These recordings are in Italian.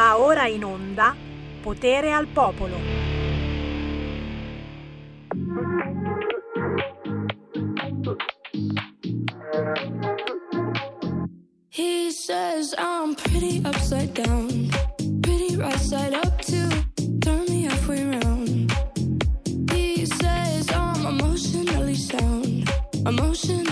Va ora in onda Potere al Popolo. He says I'm pretty upside down, pretty right side up too. Turn me halfway around. He says I'm emotionally sound, emotionally.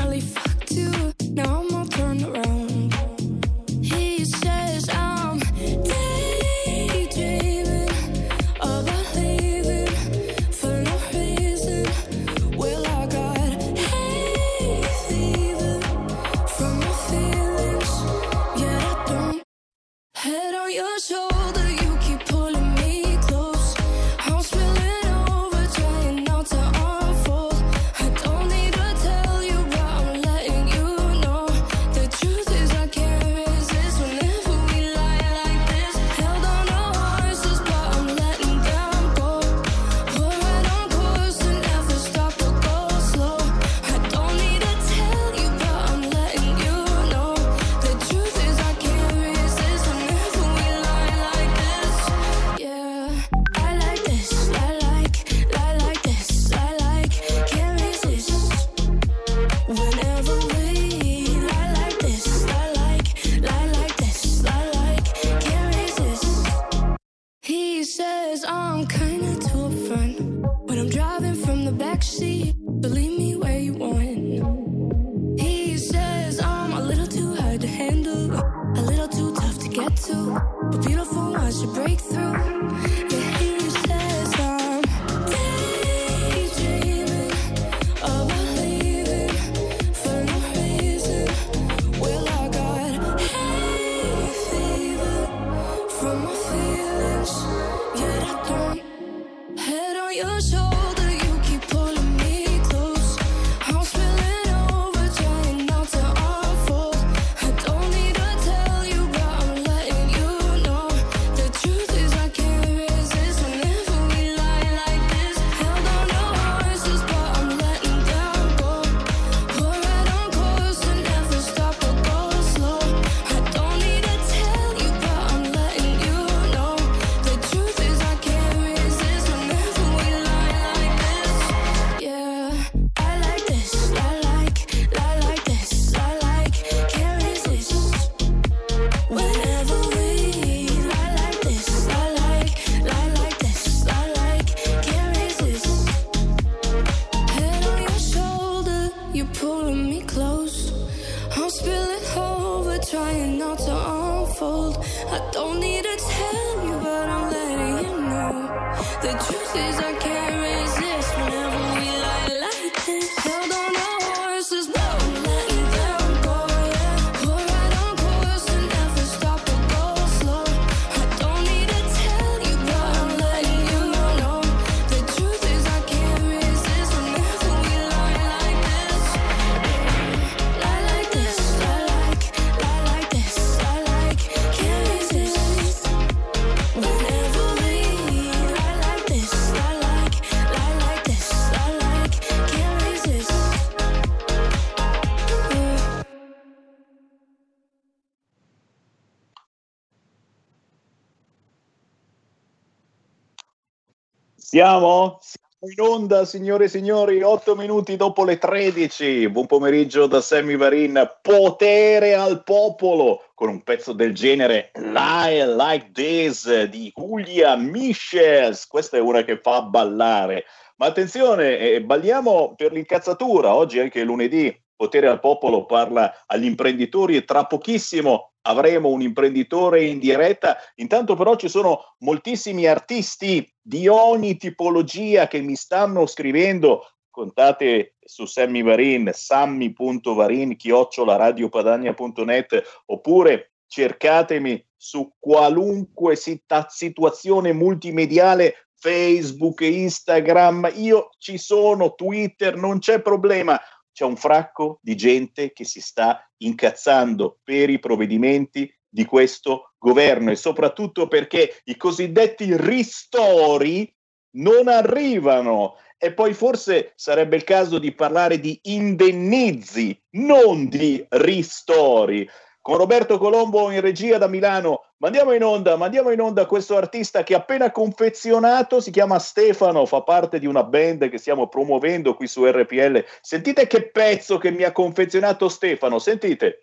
Siamo? Siamo in onda, signore e signori, 8 minuti dopo le 13. Buon pomeriggio da Sammy Varin. Potere al popolo con un pezzo del genere Lie Like This di Julia Michels. Questa è una che fa ballare. Ma attenzione, eh, balliamo per l'incazzatura. Oggi anche lunedì Potere al popolo parla agli imprenditori e tra pochissimo avremo un imprenditore in diretta. Intanto però ci sono moltissimi artisti di ogni tipologia che mi stanno scrivendo. Contate su Sammy Varin, sammy.varin, chiocciolaradiopadagna.net oppure cercatemi su qualunque situazione multimediale Facebook, Instagram, io ci sono, Twitter, non c'è problema c'è un fracco di gente che si sta incazzando per i provvedimenti di questo governo e soprattutto perché i cosiddetti ristori non arrivano. E poi forse sarebbe il caso di parlare di indennizi, non di ristori con Roberto Colombo in regia da Milano. Mandiamo in onda, mandiamo in onda questo artista che appena confezionato, si chiama Stefano, fa parte di una band che stiamo promuovendo qui su RPL. Sentite che pezzo che mi ha confezionato Stefano, sentite.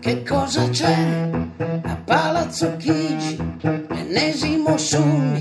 Che cosa c'è a Palazzo Chigi? L'ennesimo summit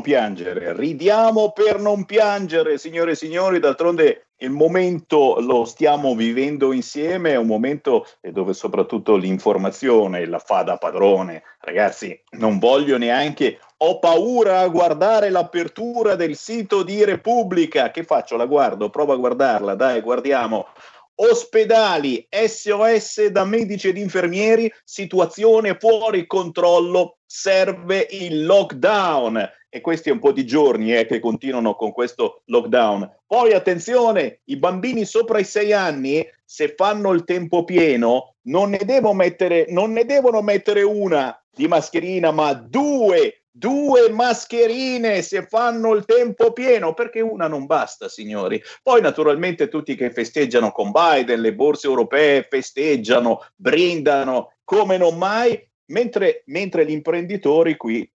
non piangere, ridiamo per non piangere, signore e signori, d'altronde il momento lo stiamo vivendo insieme, è un momento dove soprattutto l'informazione la fa da padrone. Ragazzi, non voglio neanche, ho paura a guardare l'apertura del sito di Repubblica. Che faccio? La guardo, provo a guardarla, dai, guardiamo. Ospedali, SOS da medici ed infermieri, situazione fuori controllo, serve il lockdown. E questi è un po' di giorni eh, che continuano con questo lockdown. Poi attenzione, i bambini sopra i sei anni, se fanno il tempo pieno, non ne, mettere, non ne devono mettere una di mascherina, ma due due mascherine se fanno il tempo pieno, perché una non basta, signori. Poi naturalmente tutti che festeggiano con Biden, le borse europee festeggiano, brindano come non mai, mentre, mentre gli imprenditori qui,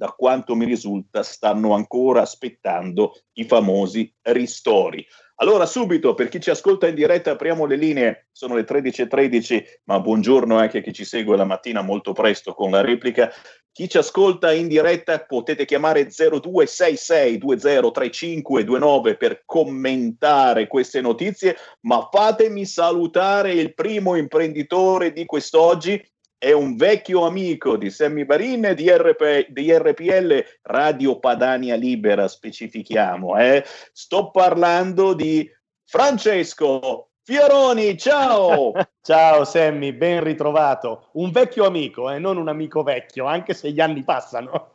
da quanto mi risulta, stanno ancora aspettando i famosi ristori. Allora, subito, per chi ci ascolta in diretta, apriamo le linee, sono le 13.13, ma buongiorno anche a chi ci segue la mattina molto presto con la replica. Chi ci ascolta in diretta potete chiamare 0266203529 per commentare queste notizie, ma fatemi salutare il primo imprenditore di quest'oggi, è un vecchio amico di Sammy Barin di, RP, di RPL Radio Padania Libera, specifichiamo. Eh? Sto parlando di Francesco Fioroni, ciao! ciao Sammy, ben ritrovato. Un vecchio amico, eh? non un amico vecchio, anche se gli anni passano.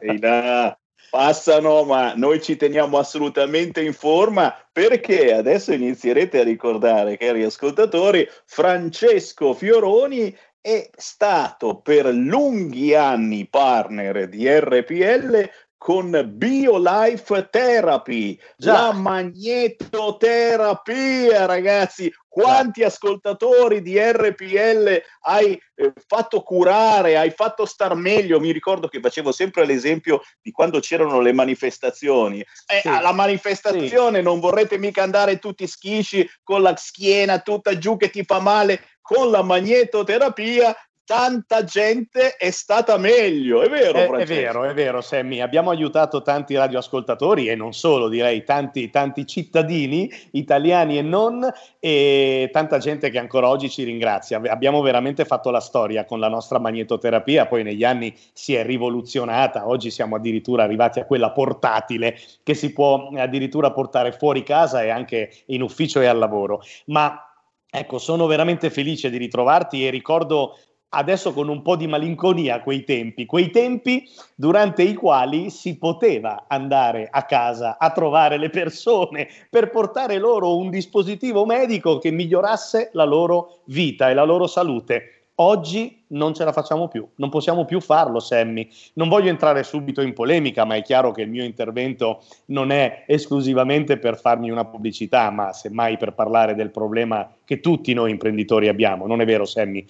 Ehi là, passano, ma noi ci teniamo assolutamente in forma perché adesso inizierete a ricordare, cari ascoltatori, Francesco Fioroni è stato per lunghi anni partner di RPL con BioLife Therapy, Già. la magnetoterapia, ragazzi. Quanti ascoltatori di RPL hai eh, fatto curare, hai fatto star meglio? Mi ricordo che facevo sempre l'esempio di quando c'erano le manifestazioni. Eh, Sì. alla manifestazione non vorrete mica andare tutti schisci con la schiena tutta giù che ti fa male. Con la magnetoterapia tanta gente è stata meglio, è vero? È, è vero, è vero, Sammy. Abbiamo aiutato tanti radioascoltatori e non solo, direi tanti, tanti cittadini italiani e non, e tanta gente che ancora oggi ci ringrazia. Abbiamo veramente fatto la storia con la nostra magnetoterapia, poi negli anni si è rivoluzionata. Oggi siamo addirittura arrivati a quella portatile che si può addirittura portare fuori casa e anche in ufficio e al lavoro. Ma ecco, sono veramente felice di ritrovarti e ricordo adesso con un po' di malinconia quei tempi, quei tempi durante i quali si poteva andare a casa a trovare le persone per portare loro un dispositivo medico che migliorasse la loro vita e la loro salute. Oggi non ce la facciamo più, non possiamo più farlo, Sammy. Non voglio entrare subito in polemica, ma è chiaro che il mio intervento non è esclusivamente per farmi una pubblicità, ma semmai per parlare del problema che tutti noi imprenditori abbiamo. Non è vero, Sammy?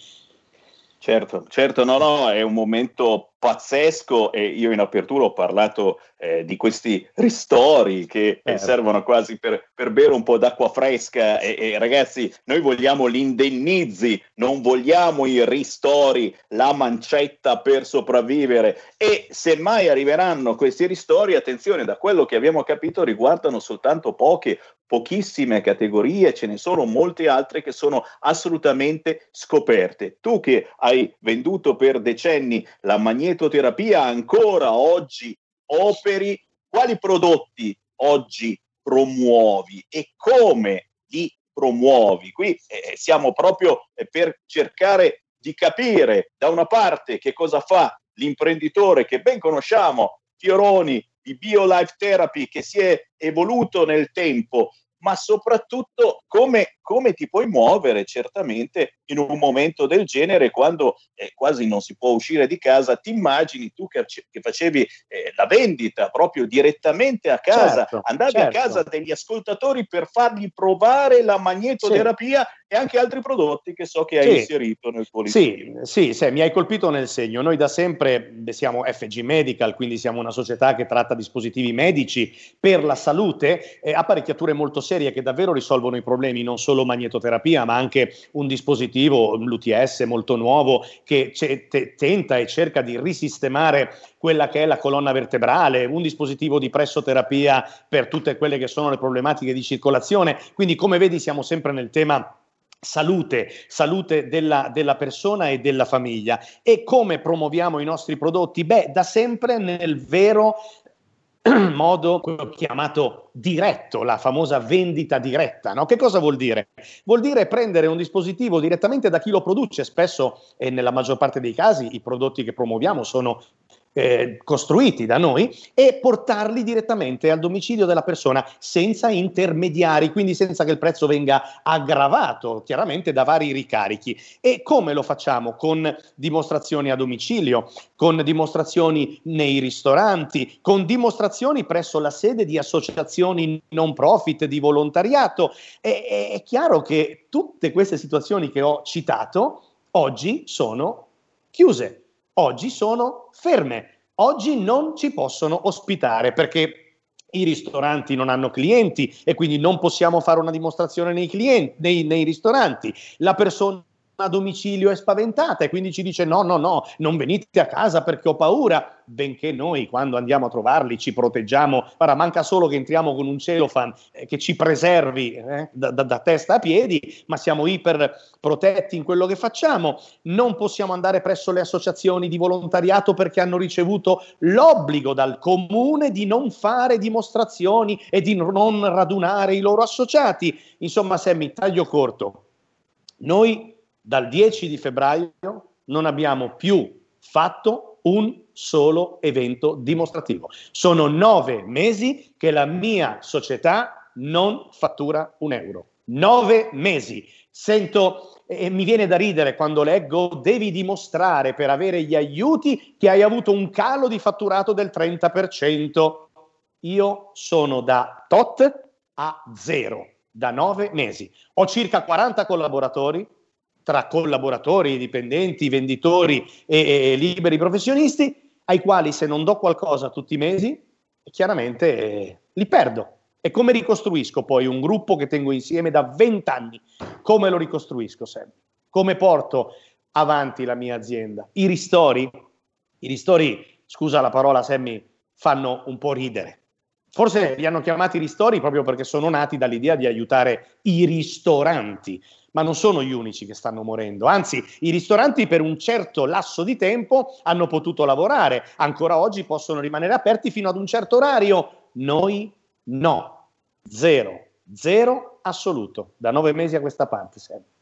Certo, certo, no, no, è un momento pazzesco e io in apertura ho parlato eh, di questi ristori che eh, servono quasi per, per bere un po' d'acqua fresca e, e, ragazzi, noi vogliamo gli indennizi, non vogliamo i ristori, la mancetta per sopravvivere e se mai arriveranno questi ristori, attenzione, da quello che abbiamo capito riguardano soltanto poche pochissime categorie, ce ne sono molte altre che sono assolutamente scoperte. Tu che hai venduto per decenni la magnetoterapia, ancora oggi operi, quali prodotti oggi promuovi e come li promuovi? Qui eh, siamo proprio eh, per cercare di capire da una parte che cosa fa l'imprenditore che ben conosciamo, Fioroni, di BioLife Therapy che si è evoluto nel tempo, ma soprattutto come, come ti puoi muovere certamente in un momento del genere quando eh, quasi non si può uscire di casa. Ti immagini tu che, che facevi eh, la vendita proprio direttamente a casa, Certo, andavi certo. a casa degli ascoltatori per fargli provare la magnetoterapia e anche altri prodotti che so che hai Sì. inserito nel tuo Sì, sì, sì, mi hai colpito nel segno. Noi da sempre siamo FG Medical, quindi siamo una società che tratta dispositivi medici per la salute, eh, apparecchiature molto serie che davvero risolvono i problemi, non solo magnetoterapia, ma anche un dispositivo, l'UTS molto nuovo, che ce- te- tenta e cerca di risistemare quella che è la colonna vertebrale, un dispositivo di pressoterapia per tutte quelle che sono le problematiche di circolazione. Quindi, come vedi, siamo sempre nel tema salute, salute della, della persona e della famiglia. E come promuoviamo i nostri prodotti? Beh, da sempre nel vero modo quello chiamato diretto, la famosa vendita diretta. No? Che cosa vuol dire? Vuol dire prendere un dispositivo direttamente da chi lo produce. Spesso e nella maggior parte dei casi i prodotti che promuoviamo sono eh, costruiti da noi e portarli direttamente al domicilio della persona senza intermediari, quindi senza che il prezzo venga aggravato chiaramente da vari ricarichi. E come lo facciamo? Con dimostrazioni a domicilio, con dimostrazioni nei ristoranti, con dimostrazioni presso la sede di associazioni non profit, di volontariato. E, è, è chiaro che tutte queste situazioni che ho citato oggi sono chiuse oggi sono ferme, oggi non ci possono ospitare perché i ristoranti non hanno clienti e quindi non possiamo fare una dimostrazione nei, clienti, nei, nei ristoranti. La persona a domicilio è spaventata e quindi ci dice no, no, no, non venite a casa perché ho paura, benché noi quando andiamo a trovarli ci proteggiamo, guarda, manca solo che entriamo con un celofan eh, che ci preservi eh, da, da, da, testa a piedi, ma siamo iper protetti in quello che facciamo, non possiamo andare presso le associazioni di volontariato perché hanno ricevuto l'obbligo dal comune di non fare dimostrazioni e di non radunare i loro associati. Insomma, Sammy, taglio corto. Noi dal 10 di febbraio non abbiamo più fatto un solo evento dimostrativo. Sono nove mesi che la mia società non fattura un euro. Nove mesi. Sento e mi viene da ridere quando leggo devi dimostrare per avere gli aiuti che hai avuto un calo di fatturato del 30%. Io sono da tot a zero, da nove mesi. Ho circa 40 collaboratori, tra collaboratori, dipendenti, venditori e, e liberi professionisti, ai quali se non do qualcosa tutti i mesi, chiaramente eh, li perdo. E come ricostruisco poi un gruppo che tengo insieme da 20 anni? Come lo ricostruisco sempre? Come porto avanti la mia azienda? I ristori, i ristori, scusa la parola Sammy, fanno un po' ridere. Forse li hanno chiamati ristori proprio perché sono nati dall'idea di aiutare i ristoranti, ma non sono gli unici che stanno morendo. Anzi, i ristoranti per un certo lasso di tempo hanno potuto lavorare, ancora oggi possono rimanere aperti fino ad un certo orario. Noi no, zero, zero assoluto, da nove mesi a questa parte sempre.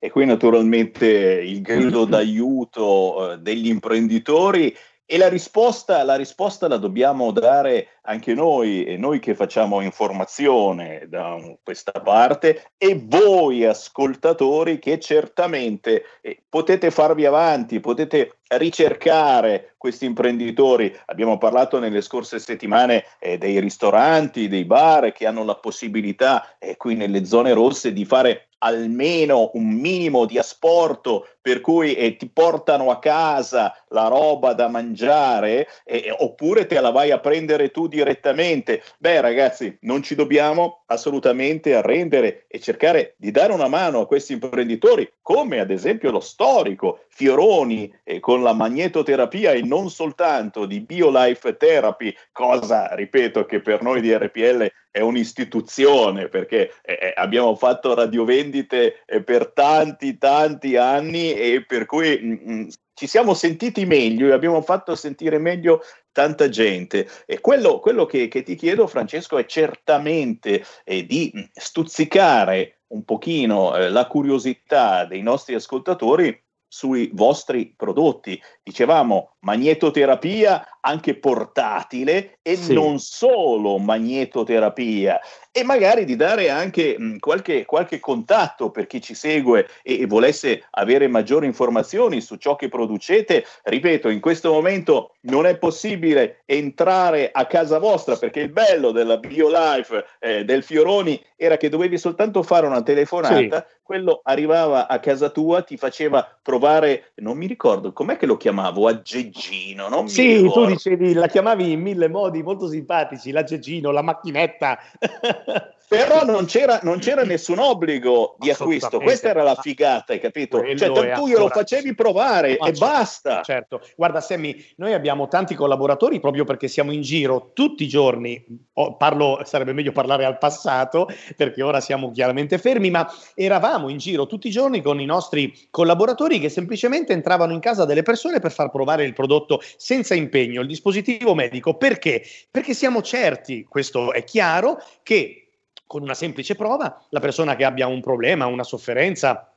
E qui naturalmente il grido d'aiuto eh, degli imprenditori e la risposta, la risposta, la dobbiamo dare anche noi, e noi che facciamo informazione da questa parte, e voi ascoltatori che certamente eh, potete farvi avanti, potete ricercare questi imprenditori. Abbiamo parlato nelle scorse settimane eh, dei ristoranti, dei bar che hanno la possibilità eh, qui nelle zone rosse di fare almeno un minimo di asporto per cui eh, ti portano a casa la roba da mangiare eh, oppure te la vai a prendere tu direttamente. Beh ragazzi, non ci dobbiamo assolutamente arrendere e cercare di dare una mano a questi imprenditori come ad esempio lo storico Fioroni eh, con la magnetoterapia e non soltanto di BioLife Therapy, cosa ripeto che per noi di RPL è un'istituzione perché eh, eh, abbiamo fatto radiovendite eh, per tanti tanti anni e per cui mh, mm, mm, ci siamo sentiti meglio e abbiamo fatto sentire meglio tanta gente. E quello, quello che, che, ti chiedo, Francesco, è certamente eh, di mm, stuzzicare un pochino eh, la curiosità dei nostri ascoltatori sui vostri prodotti. Dicevamo magnetoterapia anche portatile e sì. non solo magnetoterapia e magari di dare anche mh, qualche, qualche, contatto per chi ci segue e, e, volesse avere maggiori informazioni su ciò che producete. Ripeto, in questo momento non è possibile entrare a casa vostra perché il bello della BioLife eh, del Fioroni era che dovevi soltanto fare una telefonata, sì. quello arrivava a casa tua, ti faceva provare, non mi ricordo, com'è che lo chiamavo? Aggeggino, non sì, tu dicevi, la chiamavi in mille modi molto simpatici, l'aggeggino, la macchinetta. Però non c'era, non c'era, nessun obbligo di acquisto, questa era la figata, hai capito? Quello cioè, tu glielo facevi provare Ma e certo, basta. Certo, guarda Sammy, noi abbiamo tanti collaboratori proprio perché siamo in giro tutti i giorni, oh, parlo, sarebbe meglio parlare al passato perché ora siamo chiaramente fermi, ma eravamo in giro tutti i giorni con i nostri collaboratori che semplicemente entravano in casa delle persone per far provare il prodotto senza impegno, il dispositivo medico. Perché? Perché siamo certi, questo è chiaro, che con una semplice prova la persona che abbia un problema, una sofferenza,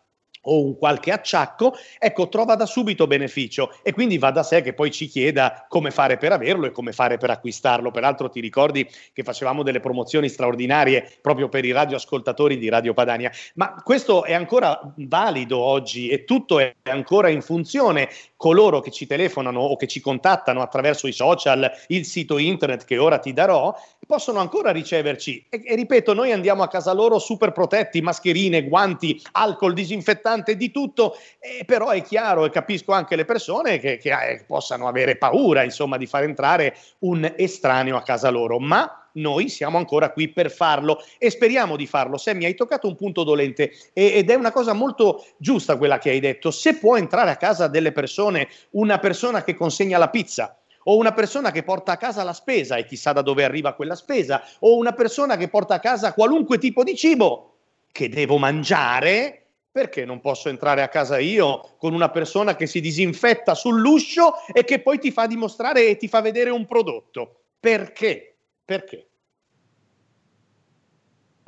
o un qualche acciacco, ecco, trova da subito beneficio e quindi va da sé che poi ci chieda come fare per averlo e come fare per acquistarlo. Peraltro ti ricordi che facevamo delle promozioni straordinarie proprio per i radioascoltatori di Radio Padania, ma questo è ancora valido oggi e tutto è ancora in funzione. Coloro che ci telefonano o che ci contattano attraverso i social, il sito internet che ora ti darò, possono ancora riceverci. E, e ripeto, noi andiamo a casa loro super protetti, mascherine, guanti, alcol, disinfettante, di tutto, eh, però è chiaro e capisco anche le persone che, che eh, possano avere paura, insomma, di far entrare un estraneo a casa loro, ma noi siamo ancora qui per farlo e speriamo di farlo. Sammy, hai toccato un punto dolente ed è una cosa molto giusta quella che hai detto. Se può entrare a casa delle persone una persona che consegna la pizza, o una persona che porta a casa la spesa e chissà da dove arriva quella spesa, o una persona che porta a casa qualunque tipo di cibo che devo mangiare, perché non posso entrare a casa io con una persona che si disinfetta sull'uscio e che poi ti fa dimostrare e ti fa vedere un prodotto? Perché? Perché?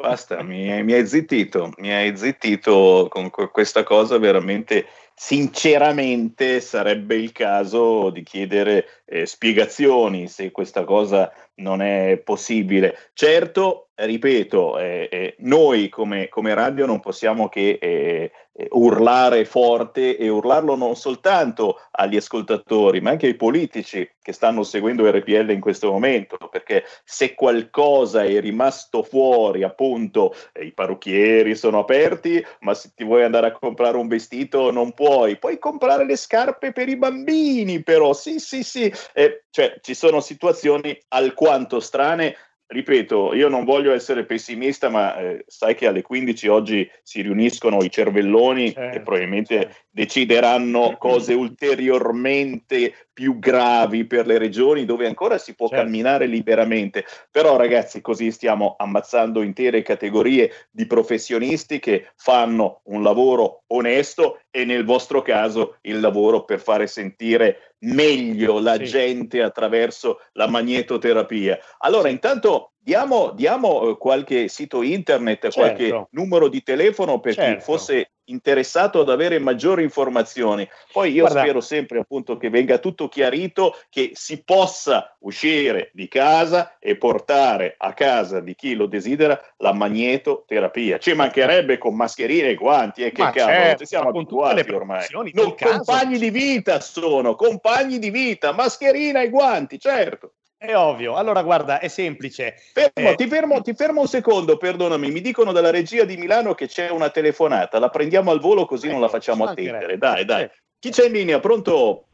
basta, mi, mi hai zittito, mi hai zittito con que- questa cosa veramente sinceramente sarebbe il caso di chiedere eh, spiegazioni se questa cosa non è possibile. Certo, ripeto, eh, eh, noi come, come, radio non possiamo che eh, eh, urlare forte e urlarlo non soltanto agli ascoltatori, ma anche ai politici che stanno seguendo RPL in questo momento, perché se qualcosa è rimasto fuori, appunto, eh, i parrucchieri sono aperti, ma se ti vuoi andare a comprare un vestito non puoi, puoi comprare le scarpe per i bambini, però sì, sì, sì, eh, cioè ci sono situazioni alquanto strane ripeto, io non voglio essere pessimista, ma eh, sai che alle 15 oggi si riuniscono i cervelloni certo, e probabilmente certo. decideranno cose ulteriormente più gravi per le regioni dove ancora si può certo. camminare liberamente. Però ragazzi, così stiamo ammazzando intere categorie di professionisti che fanno un lavoro onesto e nel vostro caso il lavoro per fare sentire meglio la sì. gente attraverso la magnetoterapia. Allora, intanto diamo, diamo eh, qualche sito internet, certo. qualche numero di telefono per certo. chi fosse interessato ad avere maggiori informazioni. Poi io Guarda. spero sempre appunto che venga tutto chiarito, che si possa uscire di casa e portare a casa di chi lo desidera la magnetoterapia. Ci mancherebbe con mascherine e guanti e eh, che cavolo, certo, siamo abituati ormai. No, compagni di vita sono, compagni di vita, mascherina e guanti, certo. È ovvio. Allora, guarda, è semplice. Fermo, eh... ti, fermo, ti, fermo, un secondo, perdonami. Mi dicono dalla regia di Milano che c'è una telefonata. La prendiamo al volo così ecco, non la ecco, facciamo attendere. Dai, dai. Chi c'è in linea? Pronto?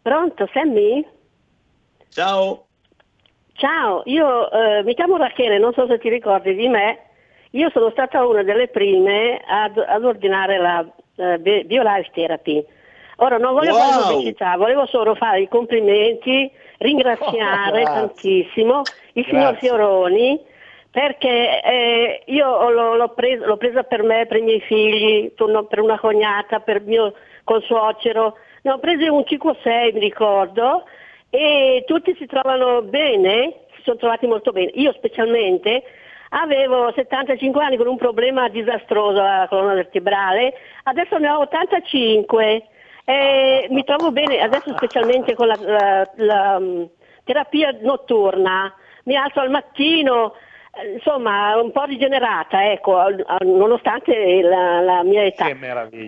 Pronto, Sammy? Ciao. Ciao, io eh, mi chiamo Rachele, non so se ti ricordi di me. Io sono stata una delle prime ad, ad ordinare la uh, BioLife Therapy. Ora non voglio wow. fare pubblicità, volevo solo fare i complimenti ringraziare oh, tantissimo il grazie. signor Fioroni perché eh, io l'ho, l'ho, preso, l'ho, presa per me, per i miei figli, per una cognata, per il mio consuocero, ne ho prese un 5 o 6 mi ricordo e tutti si trovano bene, si sono trovati molto bene, io specialmente avevo 75 anni con un problema disastroso alla colonna vertebrale, adesso ne ho 85 eh, mi trovo bene, adesso specialmente con la, la, la mm, terapia notturna, mi alzo al mattino, eh, insomma un po' rigenerata, ecco, nonostante la, la mia età.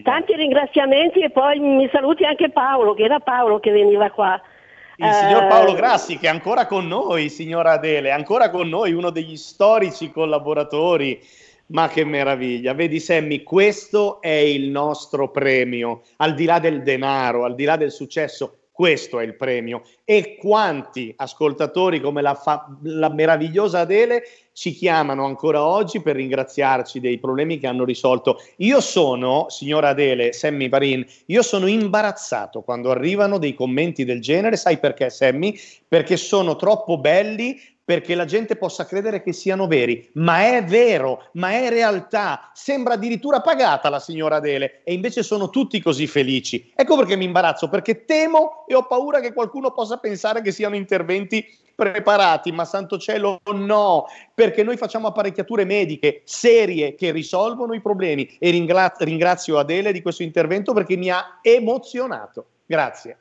Tanti ringraziamenti e poi mi saluti anche Paolo, che era Paolo che veniva qua. Il signor Paolo eh, Grassi, che è ancora con noi, signora Adele, è ancora con noi, uno degli storici collaboratori ma che meraviglia, vedi Sammy, questo è il nostro premio, al di là del denaro, al di là del successo, questo è il premio. E quanti ascoltatori come la, fa- la meravigliosa Adele ci chiamano ancora oggi per ringraziarci dei problemi che hanno risolto. Io sono, signora Adele, Sammy Varin, io sono imbarazzato quando arrivano dei commenti del genere, sai perché Sammy? Perché sono troppo belli perché la gente possa credere che siano veri, ma è vero, ma è realtà, sembra addirittura pagata la signora Adele e invece sono tutti così felici. Ecco perché mi imbarazzo, perché temo e ho paura che qualcuno possa pensare che siano interventi preparati, ma santo cielo no, perché noi facciamo apparecchiature mediche serie che risolvono i problemi e ringrazio Adele di questo intervento perché mi ha emozionato. Grazie.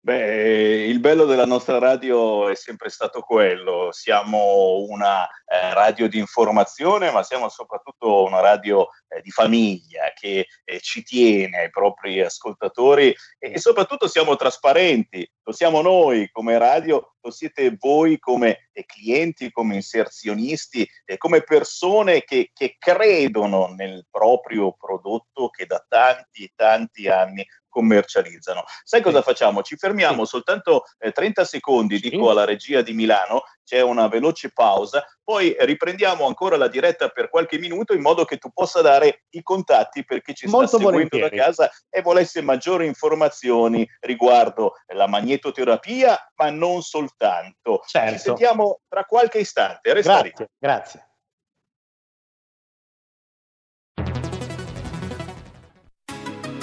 Beh, il bello della nostra radio è sempre stato quello, siamo una eh, radio di informazione, ma siamo soprattutto una radio eh, di famiglia che eh, ci tiene ai propri ascoltatori e, e, soprattutto siamo trasparenti, lo siamo noi come radio, lo siete voi come eh, clienti, come inserzionisti, come persone che, che credono nel proprio prodotto che da tanti e tanti anni commercializzano. Sai cosa facciamo? Ci fermiamo soltanto eh, 30 secondi, dico alla regia di Milano, c'è una veloce pausa, poi riprendiamo ancora la diretta per qualche minuto in modo che tu possa dare i contatti per chi ci Molto sta seguendo volentieri. da casa e volesse maggiori informazioni riguardo la magnetoterapia, ma non soltanto. Certo. Ci sentiamo tra qualche istante. Resta grazie, lì. grazie.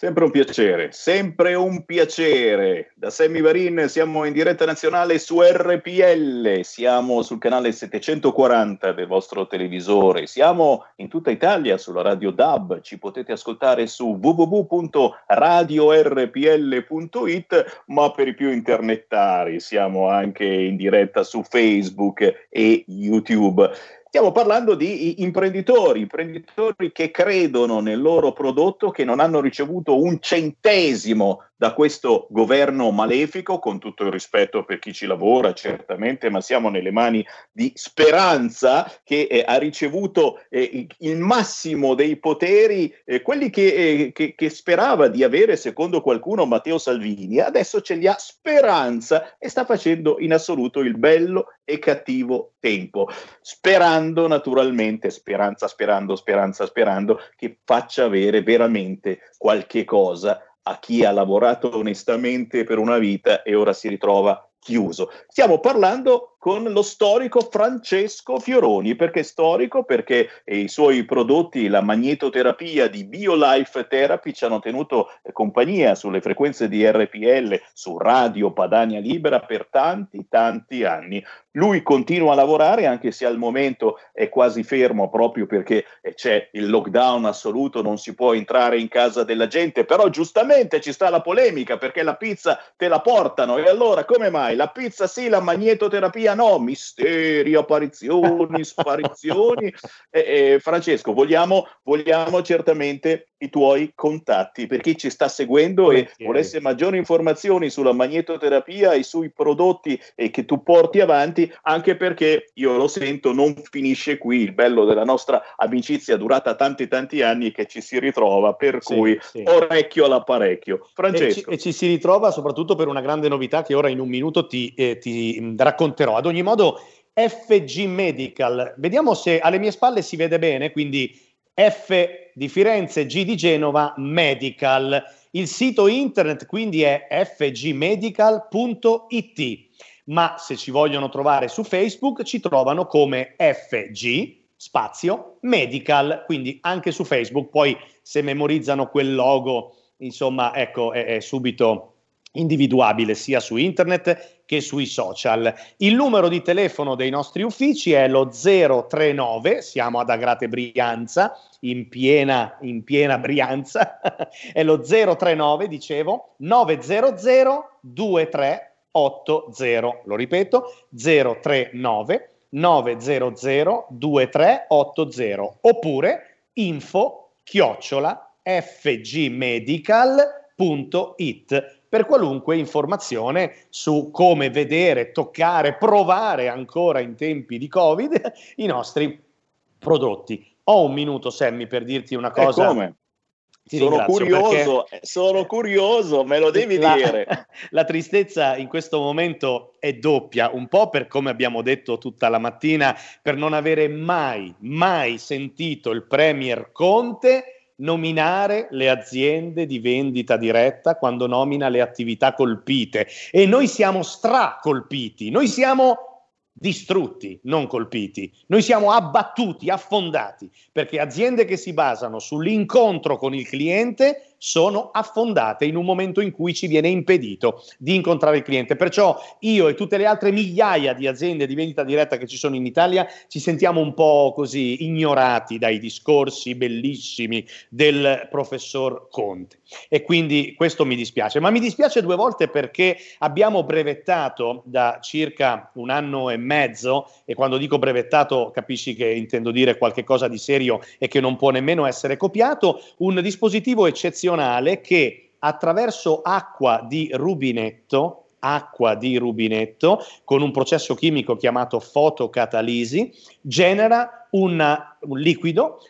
Sempre un piacere, sempre un piacere. Da Sammy Varin siamo in diretta nazionale su RPL, siamo sul canale 740 del vostro televisore, siamo in tutta Italia sulla radio DAB, ci potete ascoltare su www.radiorpl.it, ma per i più internettari siamo anche in diretta su Facebook e YouTube. Stiamo parlando di imprenditori, imprenditori che credono nel loro prodotto, che non hanno ricevuto un centesimo da questo governo malefico, con tutto il rispetto per chi ci lavora, certamente, ma siamo nelle mani di Speranza che eh, ha ricevuto eh, il massimo dei poteri, eh, quelli che, eh, che, che sperava di avere, secondo qualcuno, Matteo Salvini, adesso ce li ha Speranza e sta facendo in assoluto il bello e cattivo tempo, sperando naturalmente, speranza, sperando, speranza, sperando, che faccia avere veramente qualche cosa a chi ha lavorato onestamente per una vita e ora si ritrova chiuso. Stiamo parlando con lo storico Francesco Fioroni, perché storico? Perché i suoi prodotti, la magnetoterapia di BioLife Therapy ci hanno tenuto eh, compagnia sulle frequenze di RPL, su Radio Padania Libera per tanti, tanti anni. Lui continua a lavorare anche se al momento è quasi fermo proprio perché eh, c'è il lockdown assoluto, non si può entrare in casa della gente, però giustamente ci sta la polemica perché la pizza te la portano e allora come mai? La pizza sì, la magnetoterapia no, misteri, apparizioni, sparizioni. Eh, eh, Francesco, vogliamo, vogliamo certamente i tuoi contatti per chi ci sta seguendo e volesse maggiori informazioni sulla magnetoterapia e sui prodotti che tu porti avanti, anche perché io lo sento, non finisce qui il bello della nostra amicizia durata tanti tanti anni che ci si ritrova, per Sì, cui sì. orecchio all'apparecchio. E ci, Francesco. e ci si ritrova soprattutto per una grande novità che ora in un minuto ti, eh, ti, racconterò. Ad ogni modo, FG Medical, vediamo se alle mie spalle si vede bene, quindi F di Firenze, G di Genova, Medical. Il sito internet quindi è fgmedical.it, ma se ci vogliono trovare su Facebook ci trovano come FG spazio medical, quindi anche su Facebook, poi se memorizzano quel logo, insomma, ecco, è, è subito individuabile sia su internet che sui social. Il numero di telefono dei nostri uffici è lo 039, siamo ad Agrate Brianza, in piena, in piena Brianza, è lo 039, dicevo, 900 2380, lo ripeto, 039 900 2380 oppure info chiocciola fgmedical.it per qualunque informazione su come vedere, toccare, provare ancora in tempi di Covid i nostri prodotti. Ho un minuto, Sammy, per dirti una Eh, cosa. come? Ti Sono curioso, perché- eh, sono curioso, me lo devi la, dire. la tristezza in questo momento è doppia, un po' per come abbiamo detto tutta la mattina, per non avere mai, mai sentito il Premier Conte nominare le aziende di vendita diretta quando nomina le attività colpite. E noi siamo stracolpiti, noi siamo distrutti, non colpiti. Noi siamo abbattuti, affondati, perché aziende che si basano sull'incontro con il cliente sono affondate in un momento in cui ci viene impedito di incontrare il cliente. Perciò io e tutte le altre migliaia di aziende di vendita diretta che ci sono in Italia ci sentiamo un po' così ignorati dai discorsi bellissimi del professor Conte. E quindi questo mi dispiace, ma mi dispiace due volte perché abbiamo brevettato da circa un anno e mezzo, e quando dico brevettato capisci che intendo dire qualcosa di serio e che non può nemmeno essere copiato, un dispositivo eccezionale che attraverso acqua di rubinetto acqua di rubinetto con un processo chimico chiamato fotocatalisi genera una, un liquido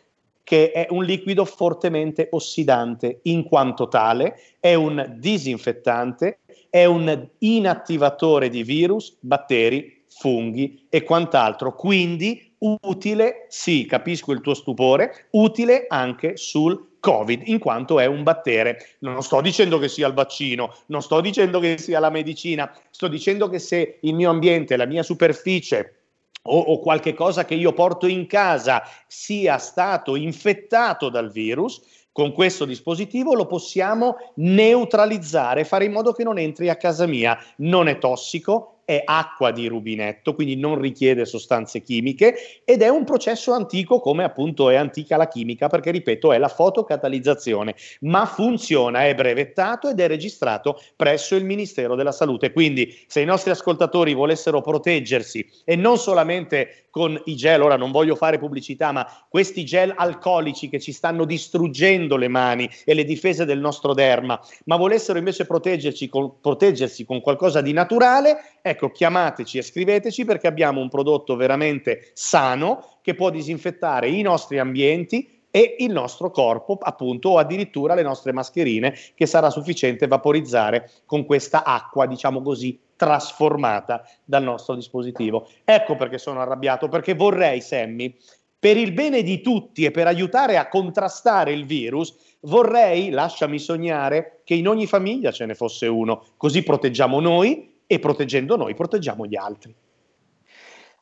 che è un liquido fortemente ossidante in quanto tale, è un disinfettante, è un inattivatore di virus, batteri, funghi e quant'altro. Quindi utile, sì, capisco il tuo stupore, utile anche sul Covid, in quanto è un battere. Non sto dicendo che sia il vaccino, non sto dicendo che sia la medicina, sto dicendo che se il mio ambiente, la mia superficie, o, o qualche cosa che io porto in casa sia stato infettato dal virus, con questo dispositivo lo possiamo neutralizzare, fare in modo che non entri a casa mia. Non è tossico, è acqua di rubinetto, quindi non richiede sostanze chimiche ed è un processo antico come appunto è antica la chimica, perché ripeto è la fotocatalizzazione, ma funziona, è brevettato ed è registrato presso il Ministero della Salute. Quindi se i nostri ascoltatori volessero proteggersi e non solamente con i gel, ora non voglio fare pubblicità, ma questi gel alcolici che ci stanno distruggendo le mani e le difese del nostro derma, ma volessero invece proteggerci con, proteggersi con qualcosa di naturale, ecco, chiamateci e scriveteci perché abbiamo un prodotto veramente sano che può disinfettare i nostri ambienti e il nostro corpo, appunto, o addirittura le nostre mascherine che sarà sufficiente vaporizzare con questa acqua, diciamo così, trasformata dal nostro dispositivo. Ecco perché sono arrabbiato, perché vorrei, Sammy, per il bene di tutti e per aiutare a contrastare il virus, vorrei, lasciami sognare, che in ogni famiglia ce ne fosse uno, così proteggiamo noi e proteggendo noi proteggiamo gli altri.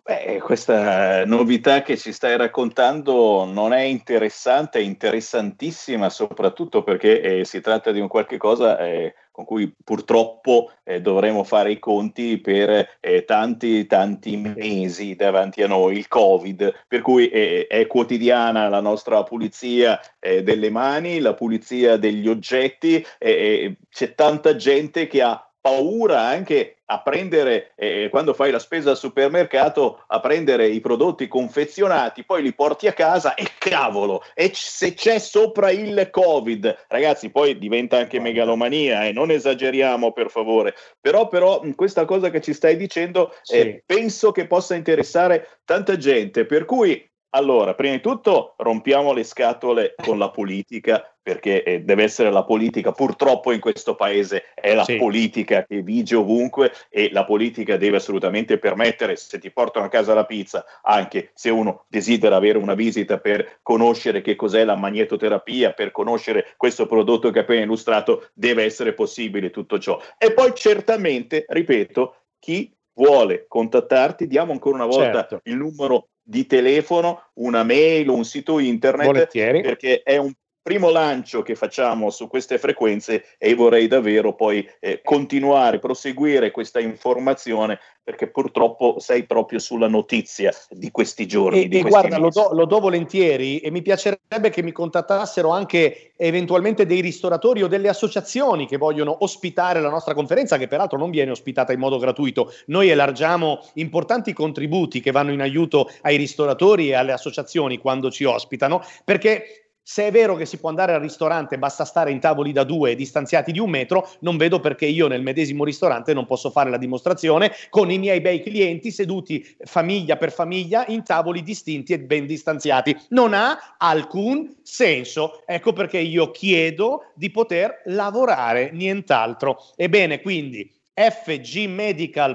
Beh, questa novità che ci stai raccontando non è interessante, è interessantissima soprattutto perché eh, si tratta di un qualche cosa eh, con cui purtroppo eh, dovremo fare i conti per eh, tanti tanti mesi davanti a noi, il Covid, per cui eh, è quotidiana la nostra pulizia eh, delle mani, la pulizia degli oggetti, c'è tanta gente che ha paura anche a prendere, eh, quando fai la spesa al supermercato, a prendere i prodotti confezionati, poi li porti a casa e cavolo, e c- se c'è sopra il Covid, ragazzi, poi diventa anche megalomania, eh, non esageriamo per favore, però, però questa cosa che ci stai dicendo Sì. eh, penso che possa interessare tanta gente, per cui allora, prima di tutto rompiamo le scatole con la politica, perché eh, deve essere la politica, purtroppo in questo paese è la Sì. politica che vige ovunque e la politica deve assolutamente permettere, se ti portano a casa la pizza, anche se uno desidera avere una visita per conoscere che cos'è la magnetoterapia, per conoscere questo prodotto che ho appena illustrato, deve essere possibile tutto ciò. E poi certamente, ripeto, chi vuole contattarti, diamo ancora una volta Certo. il numero di telefono, una mail un sito internet, Volentieri. perché è un primo lancio che facciamo su queste frequenze e vorrei davvero poi eh, continuare, proseguire questa informazione perché purtroppo sei proprio sulla notizia di questi giorni. E, di e questi guarda, lo do, lo do volentieri e mi piacerebbe che mi contattassero anche eventualmente dei ristoratori o delle associazioni che vogliono ospitare la nostra conferenza, che peraltro non viene ospitata in modo gratuito. Noi elargiamo importanti contributi che vanno in aiuto ai ristoratori e alle associazioni quando ci ospitano, perché se è vero che si può andare al ristorante, basta stare in tavoli da due distanziati di un metro, non vedo perché io nel medesimo ristorante non posso fare la dimostrazione con i miei bei clienti seduti famiglia per famiglia in tavoli distinti e ben distanziati. Non ha alcun senso. Ecco perché io chiedo di poter lavorare, nient'altro. Ebbene, quindi fgmedical.it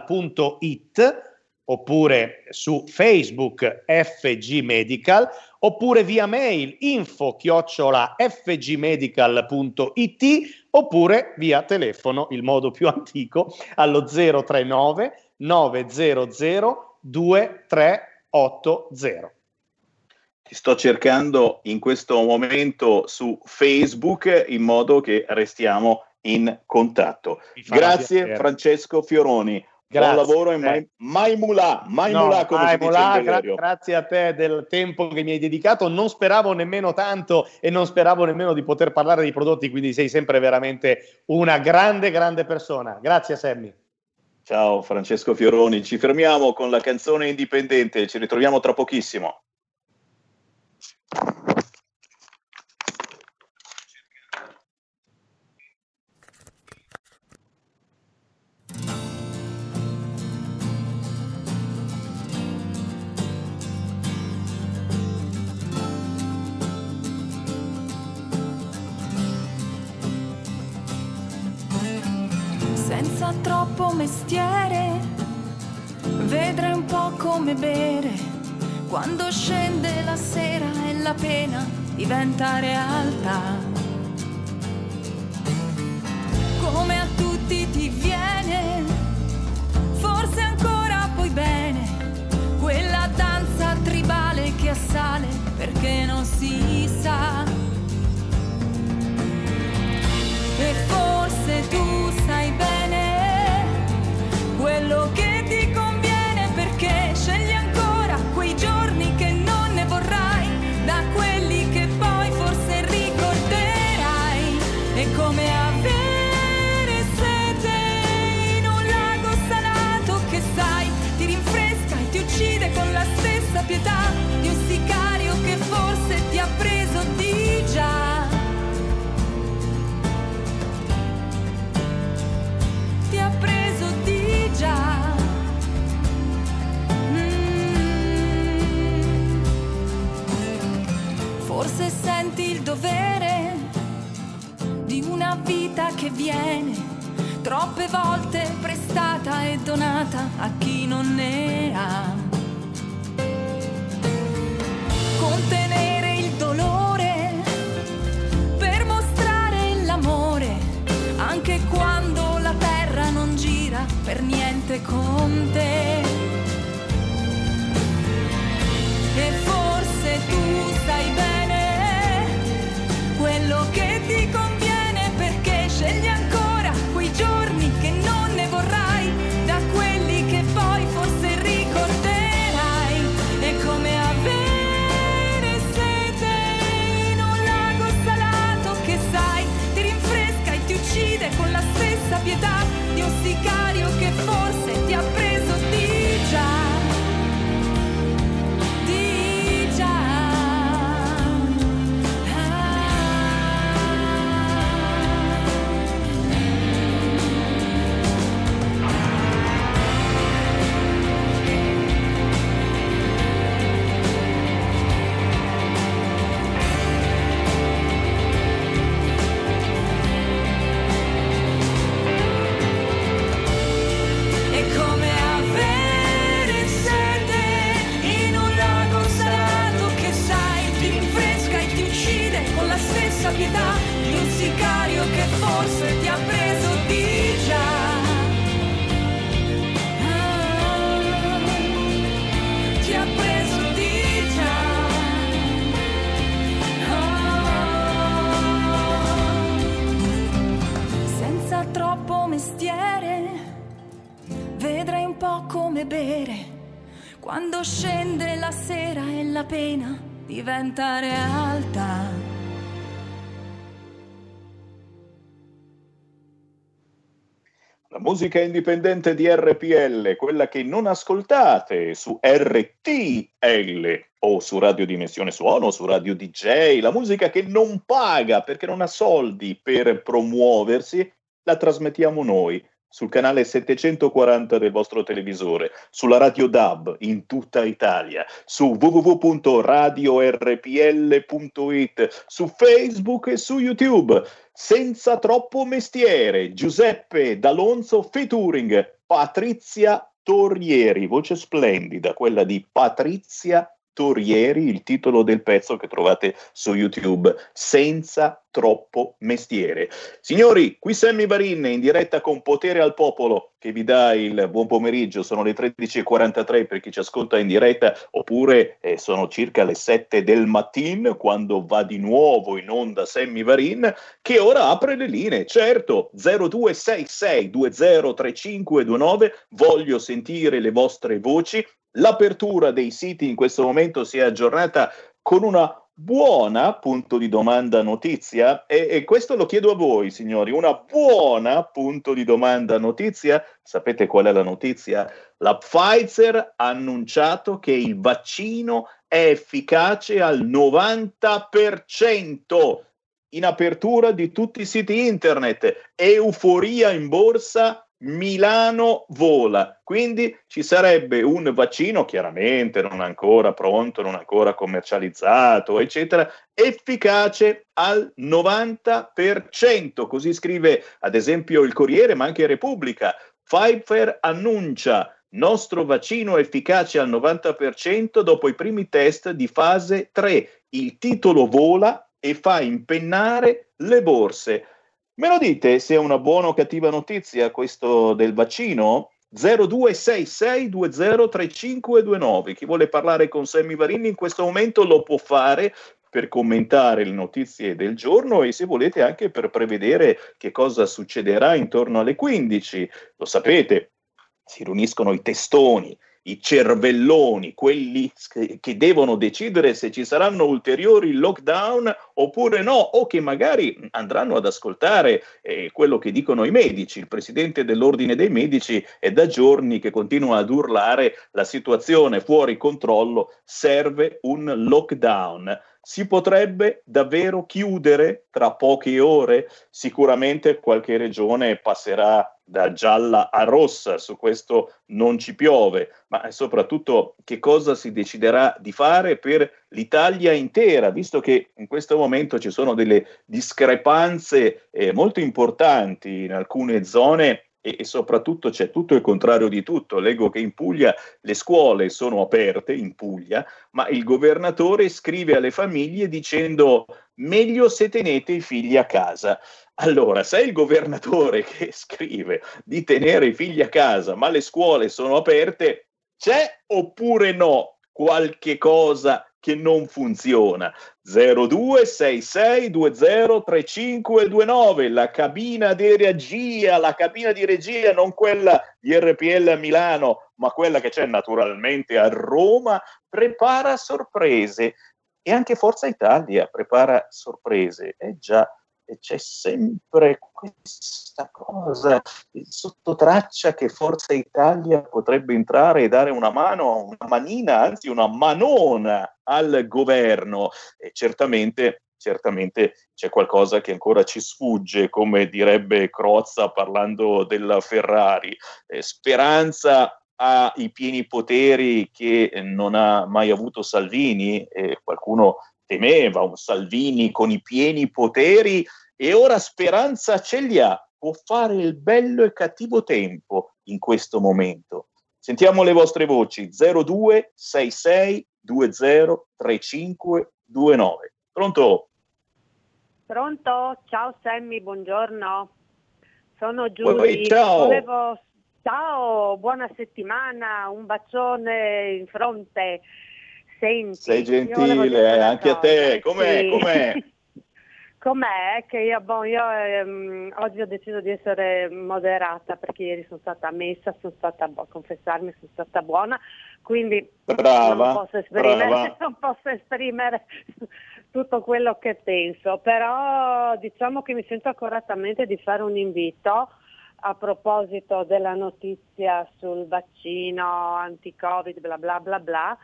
oppure su Facebook FG oppure via mail info chiocciola fgmedical.it oppure via telefono, il modo più antico, allo 039 900 2380. Ti sto cercando in questo momento su Facebook in modo che restiamo in contatto. Grazie piacere. Francesco Fioroni. Grazie. Buon lavoro e mai, mai mulà, mai No, mulà come dai, si in gra- grazie a te del tempo che mi hai dedicato. Non speravo nemmeno tanto e non speravo nemmeno di poter parlare di prodotti, quindi sei sempre veramente una grande, grande persona. Grazie Sammy. Ciao Francesco Fioroni, ci fermiamo con la canzone indipendente, ci ritroviamo tra pochissimo. Troppo mestiere, vedrai un po' come bere, quando scende la sera e la pena diventa realtà. Come a tutti ti viene, forse ancora poi bene, quella danza tribale che assale perché non si sa. Vita che viene troppe volte prestata e donata a chi non ne ha. Contenere il dolore per mostrare l'amore anche quando la terra non gira per niente con te. E forse tu musica indipendente di RPL, quella che non ascoltate su RTL o su Radio Dimensione Suono, o su Radio DJ, la musica che non paga perché non ha soldi per promuoversi, la trasmettiamo noi sul canale 740 del vostro televisore, sulla Radio DAB in tutta Italia, su www.radiorpl.it, su Facebook e su YouTube, senza troppo mestiere. Giuseppe D'Alonso featuring Patrizia Torrieri, voce splendida, quella di Patrizia Fattorieri, il titolo del pezzo che trovate su YouTube, senza troppo mestiere. Signori, qui Sammy Varin in diretta con Potere al Popolo che vi dà il buon pomeriggio, sono le 13.43 per chi ci ascolta in diretta oppure eh, sono circa le 7 del mattino quando va di nuovo in onda Sammy Varin che ora apre le linee, certo 0266 203529 voglio sentire le vostre voci L'apertura dei siti in questo momento si è aggiornata con una buona punto di domanda notizia e, e, questo lo chiedo a voi signori, una buona punto di domanda notizia. Sapete qual è la notizia? La Pfizer ha annunciato che il vaccino è efficace al 90% in apertura di tutti i siti internet. Euforia in borsa Milano vola, quindi ci sarebbe un vaccino, chiaramente non ancora pronto, non ancora commercializzato, eccetera, efficace al 90%, così scrive ad esempio il Corriere, ma anche Repubblica. Pfizer annuncia nostro vaccino efficace al 90% dopo i primi test di fase 3. Il titolo vola e fa impennare le borse. Me lo dite se è una buona o cattiva notizia questo del vaccino? 0266203529. Chi vuole parlare con Sammy Varini in questo momento lo può fare per commentare le notizie del giorno e se volete anche per prevedere che cosa succederà intorno alle 15. Lo sapete, si riuniscono i testoni i cervelloni, quelli che devono decidere se ci saranno ulteriori lockdown oppure no, o che magari andranno ad ascoltare eh, quello che dicono i medici. Il presidente dell'ordine dei medici è da giorni che continua ad urlare la situazione fuori controllo, serve un lockdown si potrebbe davvero chiudere tra poche ore? Sicuramente qualche regione passerà da gialla a rossa, su questo non ci piove, ma soprattutto che cosa si deciderà di fare per l'Italia intera, visto che in questo momento ci sono delle discrepanze eh, molto importanti in alcune zone e, e, soprattutto c'è tutto il contrario di tutto. Leggo che in Puglia le scuole sono aperte, in Puglia, ma il governatore scrive alle famiglie dicendo meglio se tenete i figli a casa. Allora, se è il governatore che scrive di tenere i figli a casa, ma le scuole sono aperte, c'è oppure no qualche cosa che non funziona. 0266203529, la cabina di regia, la cabina di regia, non quella di RPL a Milano, ma quella che c'è naturalmente a Roma, prepara sorprese. E anche Forza Italia prepara sorprese. Eh già, c'è sempre questa cosa sotto traccia che Forza Italia potrebbe entrare e dare una mano, una manina, anzi una manona al governo. E certamente certamente c'è qualcosa che ancora ci sfugge, come direbbe Crozza parlando della Ferrari. Eh, speranza ha i pieni poteri che non ha mai avuto Salvini, eh, qualcuno temeva un Salvini con i pieni poteri e ora Speranza ce li ha, può fare il bello e cattivo tempo in questo momento. Sentiamo le vostre voci 0266 20 3529. Pronto? Pronto? Ciao Sammy, buongiorno. Sono Giulia. Ciao. Volevo... Ciao, buona settimana, un bacione in fronte. Senti, Sei gentile, anche a te. Com'è? Sì. Com'è? Com'è che io, boh, io ehm, oggi ho deciso di essere moderata perché ieri sono stata a messa, sono stata a confessarmi, sono stata buona, quindi brava, non, posso esprimere, non posso esprimere tutto quello che penso, però diciamo che mi sento accuratamente di fare un invito a proposito della notizia sul vaccino anti-covid, bla bla bla bla.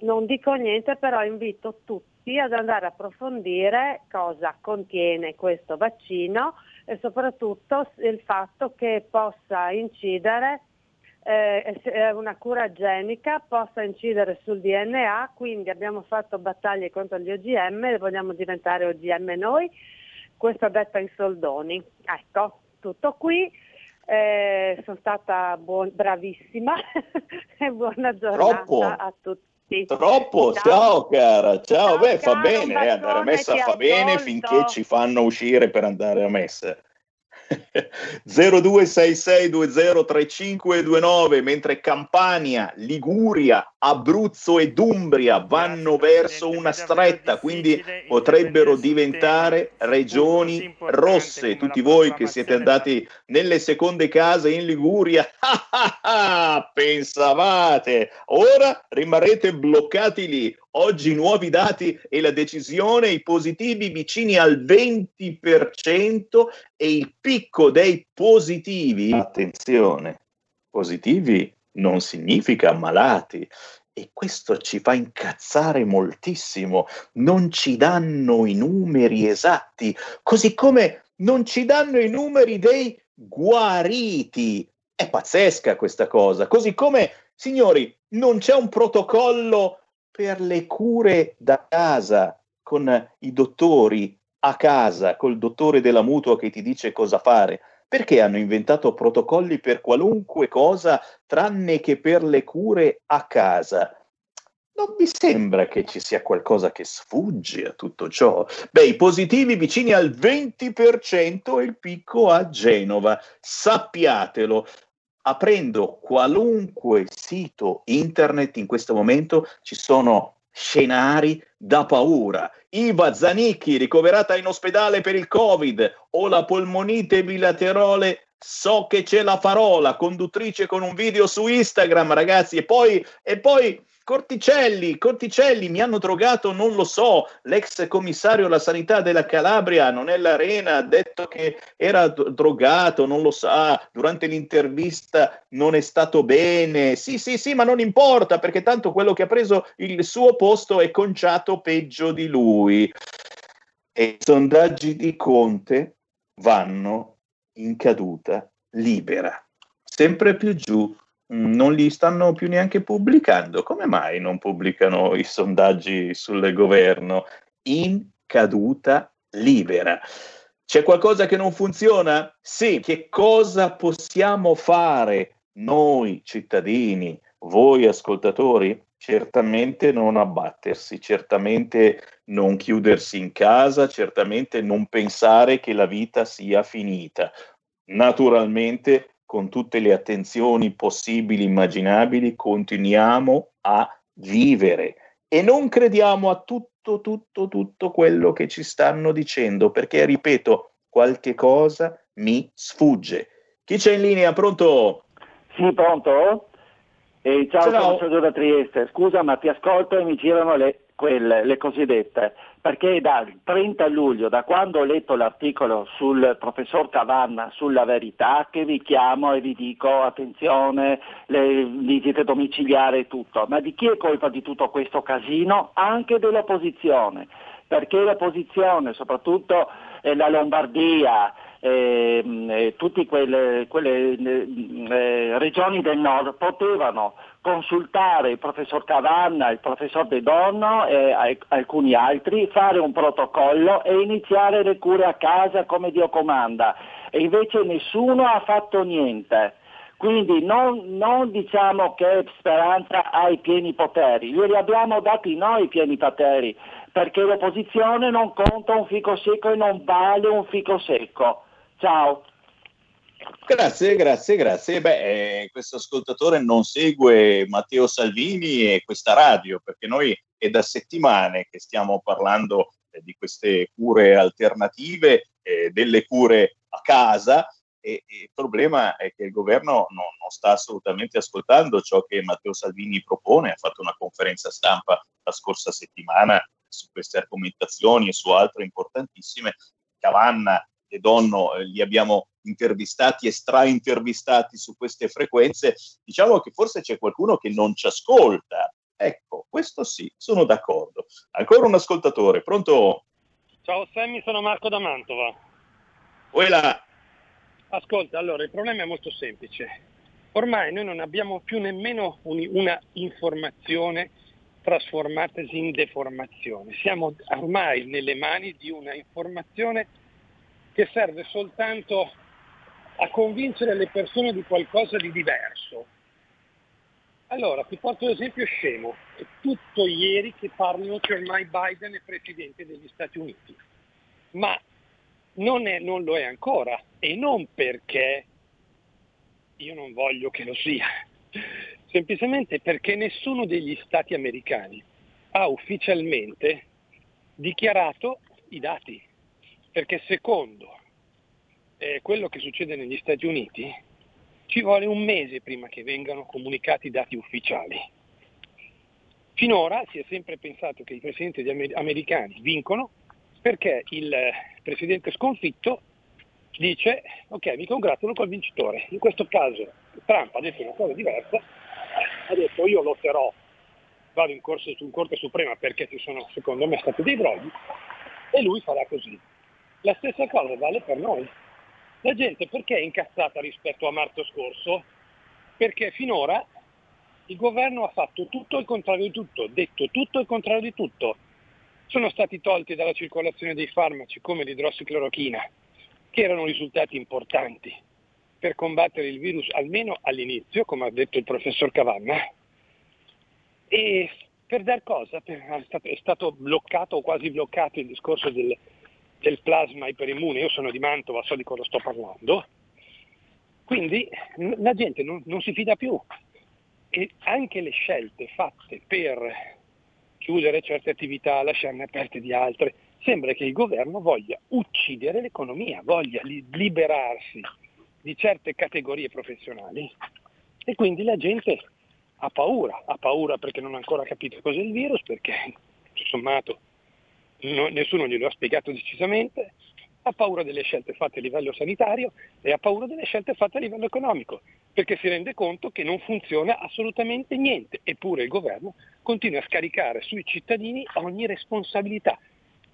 Non dico niente, però invito tutti ad andare a approfondire cosa contiene questo vaccino e soprattutto il fatto che possa incidere eh, una cura genica, possa incidere sul DNA, quindi abbiamo fatto battaglie contro gli OGM e vogliamo diventare OGM noi, questo detto in soldoni. Ecco, tutto qui. Eh, sono stata buon- bravissima e buona giornata Troppo. a tutti. Troppo, ciao. Ciao. cara, ciao, Ciao, beh fa caro, bene, eh, andare a messa fa bene finché ci fanno uscire per andare a messa. 0266203529 mentre Campania, Liguria, Abruzzo ed Umbria vanno verso una stretta, quindi potrebbero diventare regioni rosse. Tutti voi che siete andati nelle seconde case in Liguria, pensavate, ora rimarrete bloccati lì. Oggi nuovi dati e la decisione, i positivi vicini al 20% e il picco dei positivi, attenzione, positivi non significa malati e questo ci fa incazzare moltissimo, non ci danno i numeri esatti, così come non ci danno i numeri dei guariti. È pazzesca questa cosa, così come, signori, non c'è un protocollo per le cure da casa con i dottori a casa, col dottore della mutua che ti dice cosa fare. Perché hanno inventato protocolli per qualunque cosa tranne che per le cure a casa? Non mi sembra che ci sia qualcosa che sfugge a tutto ciò. Beh, i positivi vicini al 20% e il picco a Genova. Sappiatelo. Aprendo qualunque sito internet in questo momento ci sono scenari da paura. Iva Zanicchi ricoverata in ospedale per il Covid o la polmonite bilaterale. So che ce la farò, la conduttrice con un video su Instagram, ragazzi, e poi, e poi Corticelli, Corticelli, mi hanno drogato, non lo so, l'ex commissario alla sanità della Calabria, non è l'arena, ha detto che era drogato, non lo sa, durante l'intervista non è stato bene, sì sì sì, ma non importa perché tanto quello che ha preso il suo posto è conciato peggio di lui. E i sondaggi di Conte vanno in caduta libera, sempre più giù, non li stanno più neanche pubblicando. Come mai non pubblicano i sondaggi sul governo? In caduta libera. C'è qualcosa che non funziona? Sì, che cosa possiamo fare noi cittadini, voi ascoltatori? Certamente non abbattersi, certamente non chiudersi in casa, certamente non pensare che la vita sia finita. Naturalmente con tutte le attenzioni possibili, immaginabili, continuiamo a vivere e non crediamo a tutto, tutto, tutto quello che ci stanno dicendo, perché, ripeto, qualche cosa mi sfugge. Chi c'è in linea? Pronto? Sì, pronto? Eh, ciao, Ciao. sono Sergio da Trieste. Scusa, ma ti ascolto e mi girano le, quelle, le cosiddette. Perché dal 30 luglio, da quando ho letto l'articolo sul professor Cavanna sulla verità, che vi chiamo e vi dico attenzione, le visite domiciliari e tutto. Ma di chi è colpa di tutto questo casino? Anche dell'opposizione. Perché l'opposizione, soprattutto eh, la Lombardia, eh, tutte quelle, quelle, eh, eh, regioni del nord potevano consultare il professor Cavanna, il professor De Donno e al- alcuni altri, fare un protocollo e iniziare le cure a casa come Dio comanda. E invece nessuno ha fatto niente. Quindi non, non diciamo che Speranza ha i pieni poteri, glieli abbiamo dati noi i pieni poteri, perché l'opposizione non conta un fico secco e non vale un fico secco. Ciao. Grazie, grazie, grazie. Beh, eh, questo ascoltatore non segue Matteo Salvini e questa radio, perché noi è da settimane che stiamo parlando eh, di queste cure alternative, eh, delle cure a casa, e, e il problema è che il governo non, non sta assolutamente ascoltando ciò che Matteo Salvini propone. Ha fatto una conferenza stampa la scorsa settimana su queste argomentazioni e su altre importantissime. Cavanna e Donno eh, li abbiamo intervistati e straintervistati su queste frequenze, diciamo che forse c'è qualcuno che non ci ascolta. Ecco, questo sì, sono d'accordo. Ancora un ascoltatore, pronto? Ciao Sammy, sono Marco da Mantova. Uela. Ascolta, allora il problema è molto semplice. Ormai noi non abbiamo più nemmeno un- una informazione trasformatasi in deformazione. Siamo ormai nelle mani di una informazione che serve soltanto a convincere le persone di qualcosa di diverso. Allora, ti porto l'esempio scemo. È tutto ieri che parlano che ormai Biden è presidente degli Stati Uniti. Ma non, è- non lo è ancora. E non perché io non voglio che lo sia. Semplicemente perché nessuno degli Stati americani ha ufficialmente dichiarato i dati. Perché secondo eh, quello che succede negli Stati Uniti ci vuole un mese prima che vengano comunicati i dati ufficiali. Finora si è sempre pensato che i presidenti americani vincono perché il eh, presidente sconfitto dice ok mi congratulo col vincitore. In questo caso Trump ha detto una cosa diversa, ha detto io lotterò, vado in corso in Corte Suprema perché ci sono secondo me stati dei brogli e lui farà così. La stessa cosa vale per noi. La gente perché è incazzata rispetto a marzo scorso? Perché finora il governo ha fatto tutto il contrario di tutto, detto tutto il contrario di tutto. Sono stati tolti dalla circolazione dei farmaci come l'idrossiclorochina, che erano risultati importanti per combattere il virus almeno all'inizio, come ha detto il professor Cavanna. E per dar cosa? È stato bloccato o quasi bloccato il discorso del, del plasma iperimmune, io sono di Mantova, so di cosa sto parlando, quindi la gente non, non si fida più. E anche le scelte fatte per chiudere certe attività, lasciarne aperte di altre, sembra che il governo voglia uccidere l'economia, voglia li- liberarsi di certe categorie professionali. E quindi la gente ha paura, ha paura perché non ha ancora capito cos'è il virus, perché tutto sommato no- nessuno glielo ha spiegato decisamente, ha paura delle scelte fatte a livello sanitario e ha paura delle scelte fatte a livello economico, perché si rende conto che non funziona assolutamente niente, eppure il governo continua a scaricare sui cittadini ogni responsabilità,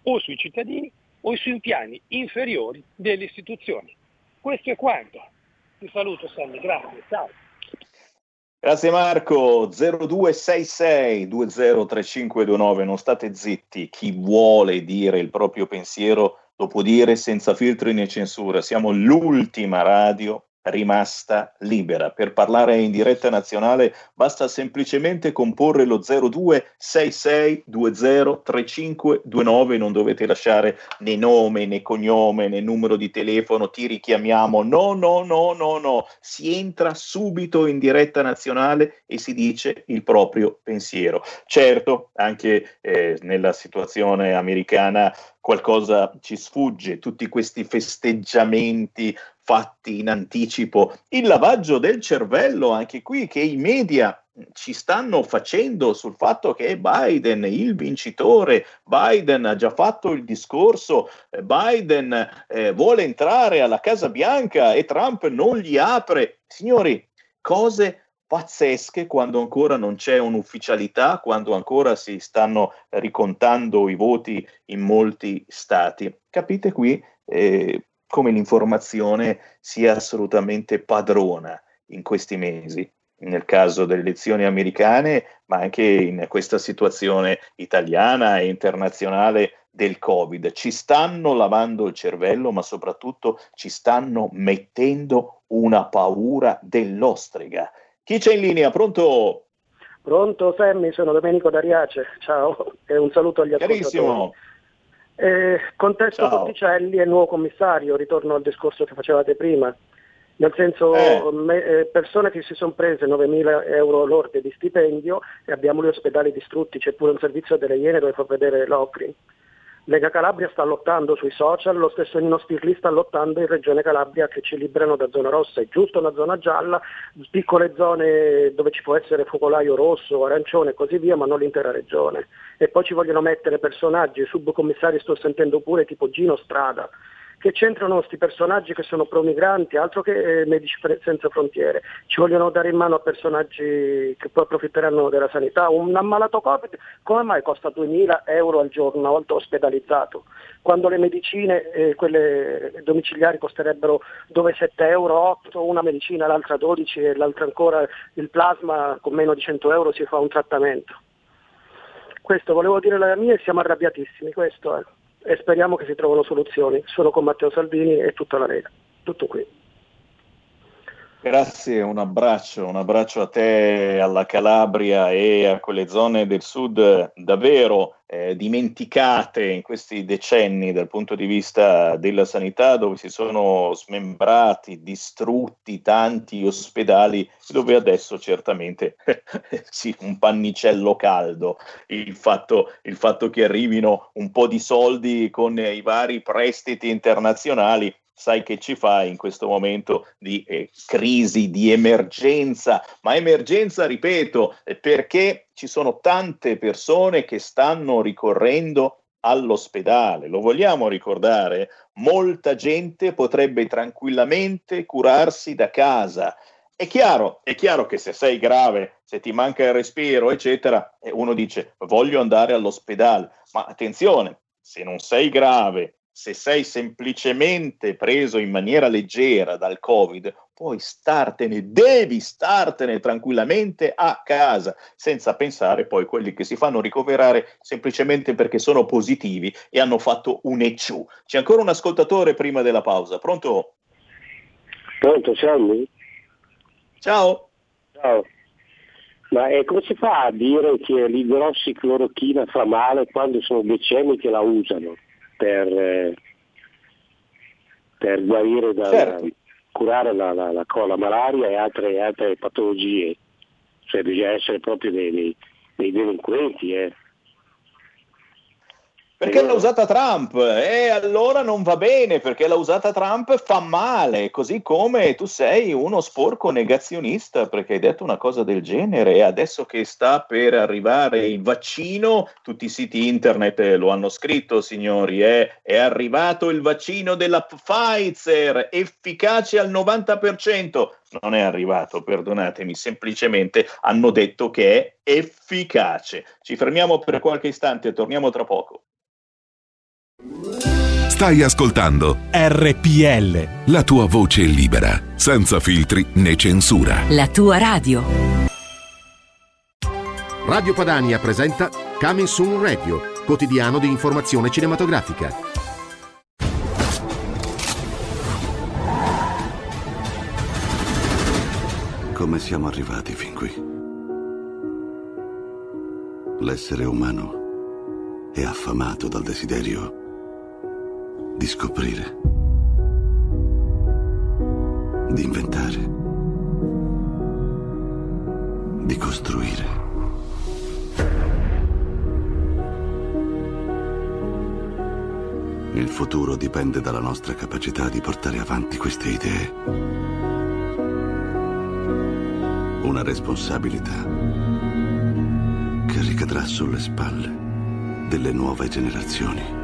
o sui cittadini o sui piani inferiori delle istituzioni. Questo è quanto. Ti saluto Sammy, grazie, ciao. Grazie Marco, 0266 203529, non state zitti, chi vuole dire il proprio pensiero lo può dire senza filtri né censura, siamo l'ultima radio rimasta libera. Per parlare in diretta nazionale basta semplicemente comporre lo 0266 203529, non dovete lasciare né nome né cognome né numero di telefono, ti richiamiamo, no, no, no, no, no, si entra subito in diretta nazionale e si dice il proprio pensiero. Certo, anche eh, nella situazione americana qualcosa ci sfugge, tutti questi festeggiamenti fatti in anticipo, il lavaggio del cervello anche qui che i media ci stanno facendo sul fatto che Biden il vincitore, Biden ha già fatto il discorso, eh, Biden eh, vuole entrare alla Casa Bianca e Trump non gli apre. Signori, cose pazzesche quando ancora non c'è un'ufficialità, quando ancora si stanno ricontando i voti in molti stati. Capite qui eh, come l'informazione sia assolutamente padrona in questi mesi, nel caso delle elezioni americane, ma anche in questa situazione italiana e internazionale del Covid. Ci stanno lavando il cervello, ma soprattutto ci stanno mettendo una paura dell'ostrega. Chi c'è in linea? Pronto? Pronto Sammy, sono Domenico D'Ariace, ciao e un saluto agli ascoltatori. Eh, contesto Ciao. Torticelli e il nuovo commissario, ritorno al discorso che facevate prima, nel senso Eh. me- eh, persone che si sono prese 9.000 euro lordi di stipendio e abbiamo gli ospedali distrutti, c'è pure un servizio delle Iene dove fa vedere l'Ocri. Lega Calabria sta lottando sui social, lo stesso Nino Spirli sta lottando in Regione Calabria che ci liberano da zona rossa, è giusto una zona gialla, piccole zone dove ci può essere focolaio rosso, arancione e così via, ma non l'intera regione. E poi ci vogliono mettere personaggi, subcommissari sto sentendo pure tipo Gino Strada, che c'entrano questi personaggi che sono pro-migranti, altro che eh, Medici Senza Frontiere. Ci vogliono dare in mano a personaggi che poi approfitteranno della sanità. Un ammalato Covid come mai costa 2.000 euro al giorno una volta ospedalizzato? Quando le medicine, eh, quelle domiciliari, costerebbero dove 7 euro, 8, una medicina, l'altra 12 e l'altra ancora il plasma con meno di 100 euro si fa un trattamento. Questo volevo dire la mia e siamo arrabbiatissimi, questo è. E speriamo che si trovino soluzioni. Sono con Matteo Salvini e tutta la Lega. Tutto qui. Grazie, un abbraccio, un abbraccio a te, alla Calabria e a quelle zone del sud davvero eh, dimenticate in questi decenni dal punto di vista della sanità, dove si sono smembrati, distrutti tanti ospedali, dove adesso certamente sì, un pannicello caldo, il fatto, il fatto che arrivino un po' di soldi con i vari prestiti internazionali sai che ci fa in questo momento di eh, crisi, di emergenza, ma emergenza, ripeto, eh, perché ci sono tante persone che stanno ricorrendo all'ospedale. Lo vogliamo ricordare? Molta gente potrebbe tranquillamente curarsi da casa. È chiaro, è chiaro che se sei grave, se ti manca il respiro, eccetera, eh, uno dice voglio andare all'ospedale, ma attenzione, se non sei grave, se sei semplicemente preso in maniera leggera dal Covid, puoi startene, devi startene tranquillamente a casa, senza pensare poi a quelli che si fanno ricoverare semplicemente perché sono positivi e hanno fatto un ecciù. C'è ancora un ascoltatore prima della pausa. Pronto? Pronto, Sammy? Ciao. Ciao. Ma eh, come si fa a dire che l'idrossiclorochina fa male quando sono decenni che la usano? Per, per guarire da, Certo. curare la, la, la, la malaria e altre, altre patologie. Cioè bisogna essere proprio dei, dei, dei delinquenti. Eh. Perché l'ha usata Trump e allora non va bene perché l'ha usata Trump fa male, così come tu sei uno sporco negazionista perché hai detto una cosa del genere e adesso che sta per arrivare il vaccino, tutti i siti internet lo hanno scritto signori, eh, è arrivato il vaccino della Pfizer, efficace al 90%. Non è arrivato, perdonatemi, semplicemente hanno detto che è efficace. Ci fermiamo per qualche istante e torniamo tra poco. Stai ascoltando RPL. la tua voce libera, senza filtri né censura. La tua radio. Radio Padania presenta Coming Soon Radio, quotidiano di informazione cinematografica. Come siamo arrivati fin qui? L'essere umano è affamato dal desiderio di scoprire, di inventare, di costruire. Il futuro dipende dalla nostra capacità di portare avanti queste idee. Una responsabilità che ricadrà sulle spalle delle nuove generazioni.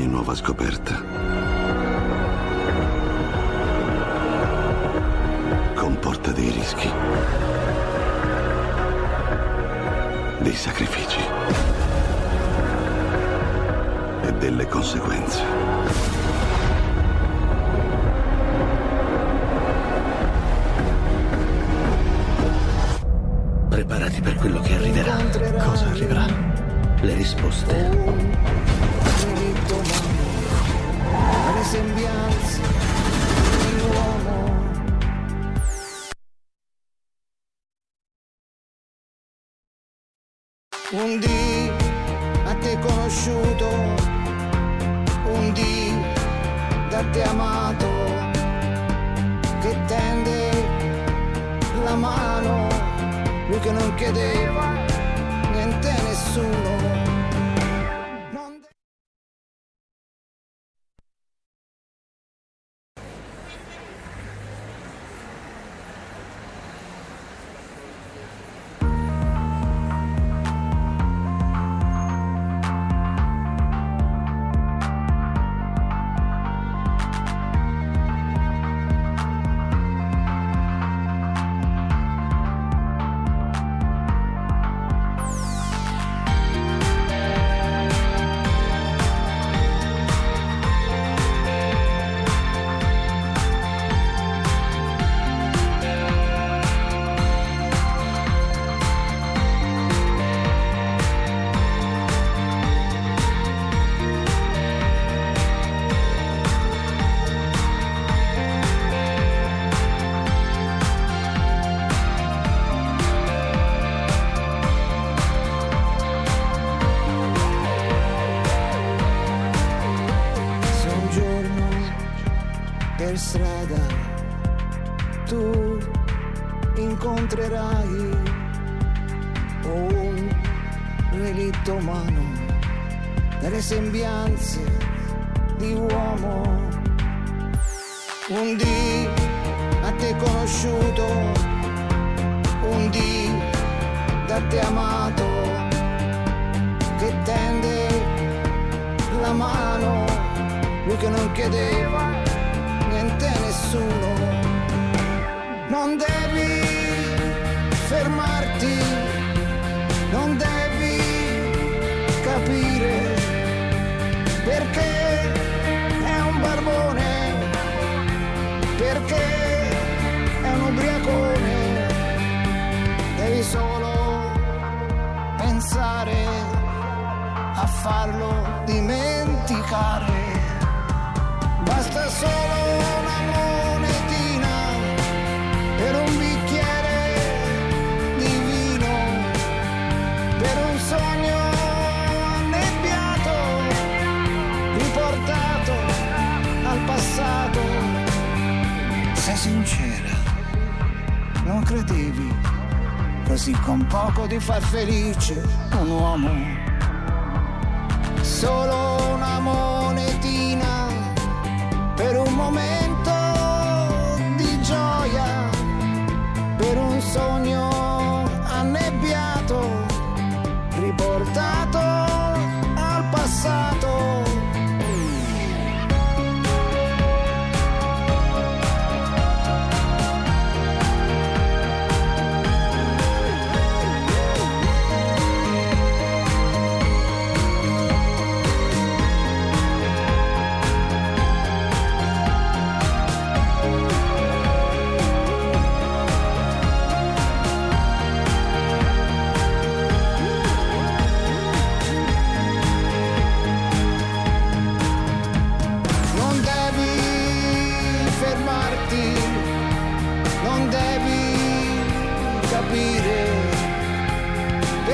Ogni nuova scoperta. Comporta dei rischi, dei sacrifici. E delle conseguenze.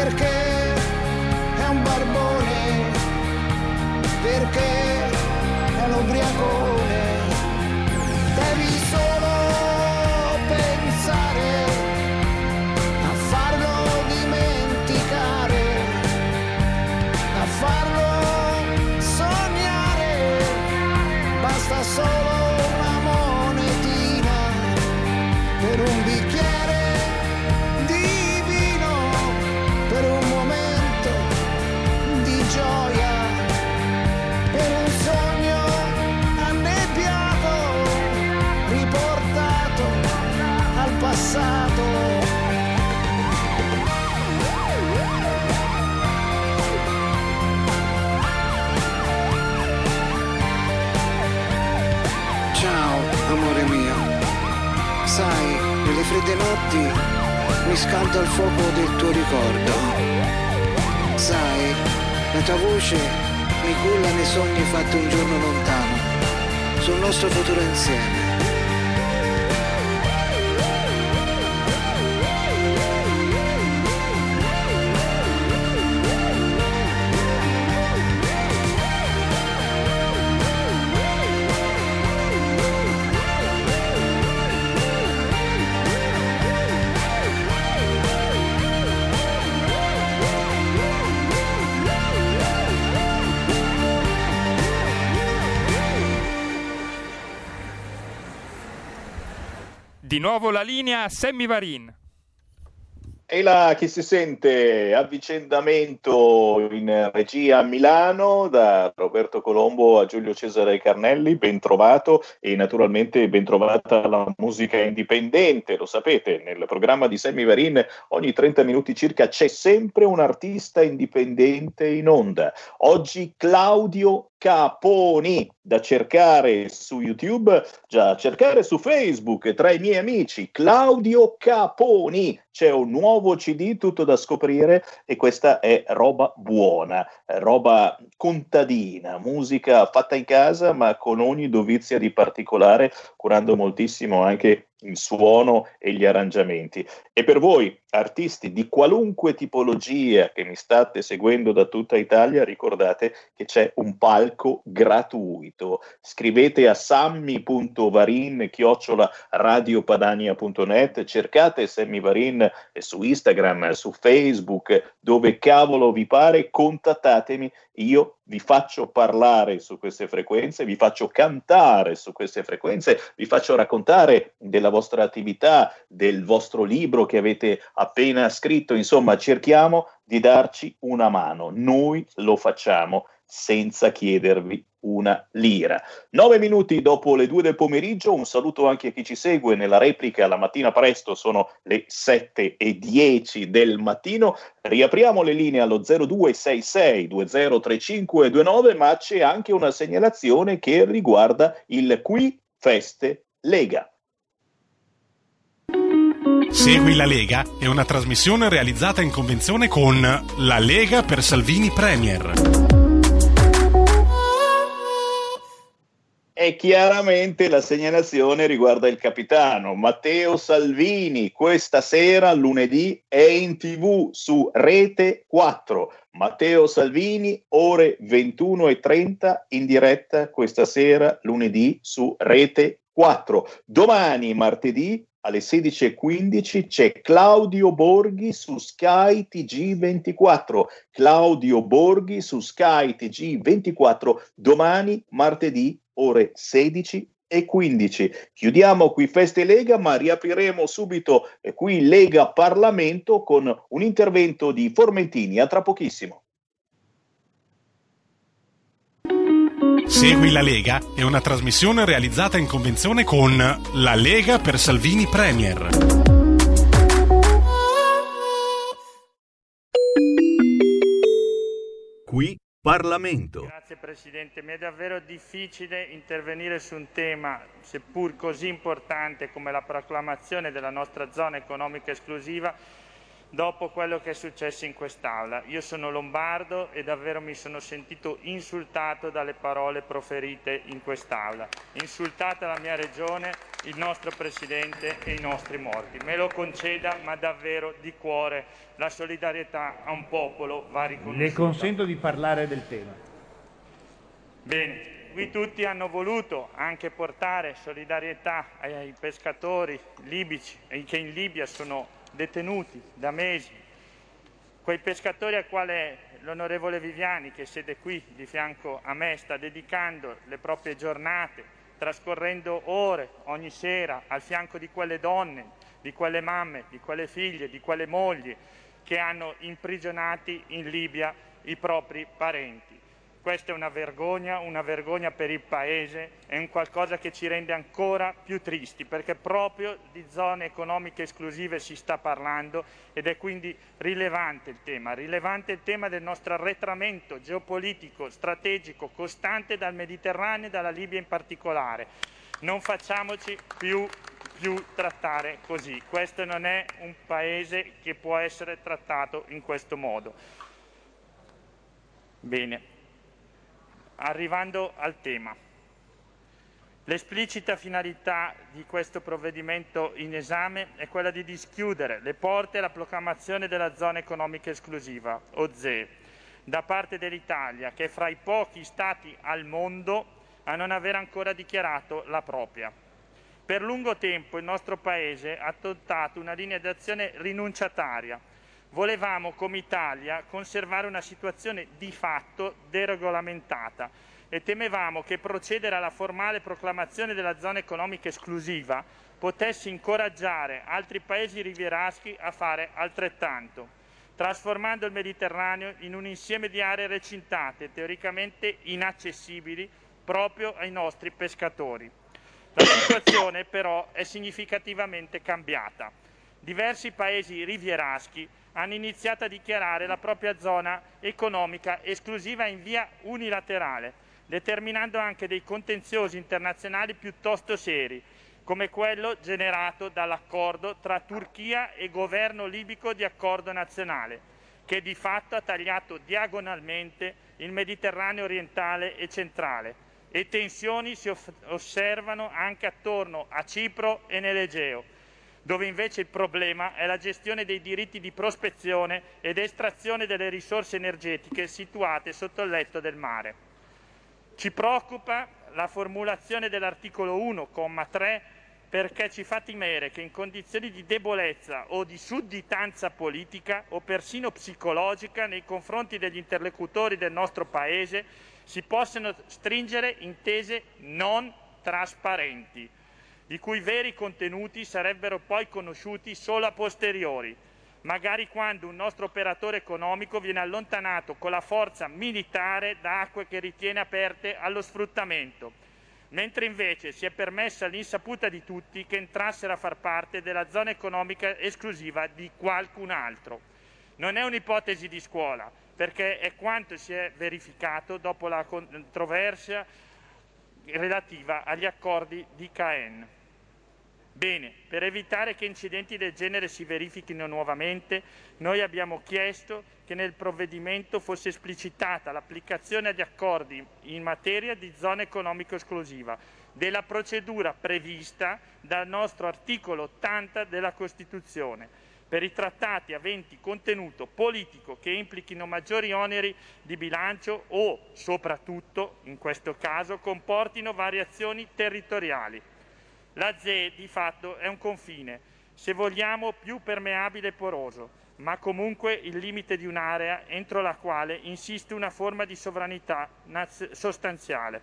Perché è un barbone, perché fredde notti mi scalda il fuoco del tuo ricordo. Sai, la tua voce mi culla nei sogni fatti un giorno lontano, sul nostro futuro insieme. Di nuovo la linea a Sammy Varin. E là chi si sente avvicendamento in regia a Milano da Roberto Colombo a Giulio Cesare Carnelli, ben trovato e naturalmente ben trovata la musica indipendente, lo sapete, nel programma di Sammy Varin ogni 30 minuti circa c'è sempre un artista indipendente in onda. Oggi Claudio Caponi da cercare su YouTube, già cercare su Facebook tra i miei amici Claudio Caponi. C'è un nuovo CD tutto da scoprire e questa è roba buona, roba contadina, musica fatta in casa ma con ogni dovizia di particolare, curando moltissimo anche il suono e gli arrangiamenti. E per voi, artisti di qualunque tipologia che mi state seguendo da tutta Italia, ricordate che c'è un palco gratuito. Scrivete a sammi.varin chiocciola radiopadania.net, cercate Sammy Varin su Instagram, su Facebook, dove cavolo vi pare, contattatemi, io vi faccio parlare su queste frequenze, vi faccio cantare su queste frequenze, vi faccio raccontare della vostra attività, del vostro libro che avete appena scritto, insomma cerchiamo di darci una mano, noi lo facciamo senza chiedervi una lira. Nove minuti dopo le due del pomeriggio, un saluto anche a chi ci segue nella replica la mattina presto, sono le sette e dieci del mattino. Riapriamo le linee allo 0266 203529, ma c'è anche una segnalazione che riguarda il Qui Feste Lega. Segui la Lega è una trasmissione realizzata in convenzione con La Lega per Salvini Premier. E chiaramente la segnalazione riguarda il capitano Matteo Salvini. Questa sera, lunedì, è in tv su Rete 4. Matteo Salvini, ore 21.30 in diretta questa sera, lunedì, su Rete 4. Domani, martedì, alle 16.15 c'è Claudio Borghi su Sky TG24. Claudio Borghi su Sky TG24 domani, martedì, ore 16 e 15. Chiudiamo qui Feste Lega, ma riapriremo subito eh, qui Lega Parlamento con un intervento di Formentini. A tra pochissimo. Segui la Lega è una trasmissione realizzata in convenzione con La Lega per Salvini Premier. Qui Parlamento. Grazie Presidente, mi è davvero difficile intervenire su un tema, seppur così importante come la proclamazione della nostra zona economica esclusiva, dopo quello che è successo in quest'Aula. Io sono lombardo e davvero mi sono sentito insultato dalle parole proferite in quest'Aula. Insultata la mia regione, il nostro Presidente e i nostri morti. Me lo conceda, ma davvero di cuore la solidarietà a un popolo va riconosciuta. Le consento di parlare del tema. Bene, qui tutti hanno voluto anche portare solidarietà ai, pescatori libici che in Libia sono detenuti da mesi, quei pescatori al quale l'onorevole Viviani, che siede qui di fianco a me, sta dedicando le proprie giornate, trascorrendo ore ogni sera al fianco di quelle donne, di quelle mamme, di quelle figlie, di quelle mogli che hanno imprigionati in Libia i propri parenti. Questa è una vergogna, una vergogna per il Paese, è un qualcosa che ci rende ancora più tristi, perché proprio di zone economiche esclusive si sta parlando ed è quindi rilevante il tema, rilevante il tema del nostro arretramento geopolitico, strategico, costante dal Mediterraneo e dalla Libia in particolare. Non facciamoci più più trattare così. Questo non è un paese che può essere trattato in questo modo. Bene, arrivando al tema. L'esplicita finalità di questo provvedimento in esame è quella di dischiudere le porte alla proclamazione della zona economica esclusiva, OZE, da parte dell'Italia, che è fra i pochi Stati al mondo a non aver ancora dichiarato la propria. Per lungo tempo il nostro Paese ha adottato una linea d'azione rinunciataria. Volevamo, come Italia, conservare una situazione di fatto deregolamentata e temevamo che procedere alla formale proclamazione della zona economica esclusiva potesse incoraggiare altri paesi rivieraschi a fare altrettanto, trasformando il Mediterraneo in un insieme di aree recintate, teoricamente inaccessibili proprio ai nostri pescatori. La situazione però è significativamente cambiata. Diversi paesi rivieraschi hanno iniziato a dichiarare la propria zona economica esclusiva in via unilaterale, determinando anche dei contenziosi internazionali piuttosto seri, come quello generato dall'accordo tra Turchia e governo libico di accordo nazionale, che di fatto ha tagliato diagonalmente il Mediterraneo orientale e centrale, e tensioni si osservano anche attorno a Cipro e nell'Egeo, dove invece il problema è la gestione dei diritti di prospezione ed estrazione delle risorse energetiche situate sotto il letto del mare. Ci preoccupa la formulazione dell'articolo 1,3 perché ci fa temere che in condizioni di debolezza o di sudditanza politica o persino psicologica nei confronti degli interlocutori del nostro Paese si possano stringere intese non trasparenti, i cui veri contenuti sarebbero poi conosciuti solo a posteriori, magari quando un nostro operatore economico viene allontanato con la forza militare da acque che ritiene aperte allo sfruttamento, mentre invece si è permessa all'insaputa di tutti che entrassero a far parte della zona economica esclusiva di qualcun altro. Non è un'ipotesi di scuola, perché è quanto si è verificato dopo la controversia relativa agli accordi di Caen. Bene, per evitare che incidenti del genere si verifichino nuovamente, noi abbiamo chiesto che nel provvedimento fosse esplicitata l'applicazione agli accordi in materia di zona economico esclusiva della procedura prevista dal nostro articolo 80 della Costituzione per i trattati aventi contenuto politico che implichino maggiori oneri di bilancio o, soprattutto, in questo caso, comportino variazioni territoriali. La ZE di fatto è un confine, se vogliamo più permeabile e poroso, ma comunque il limite di un'area entro la quale insiste una forma di sovranità naz- sostanziale.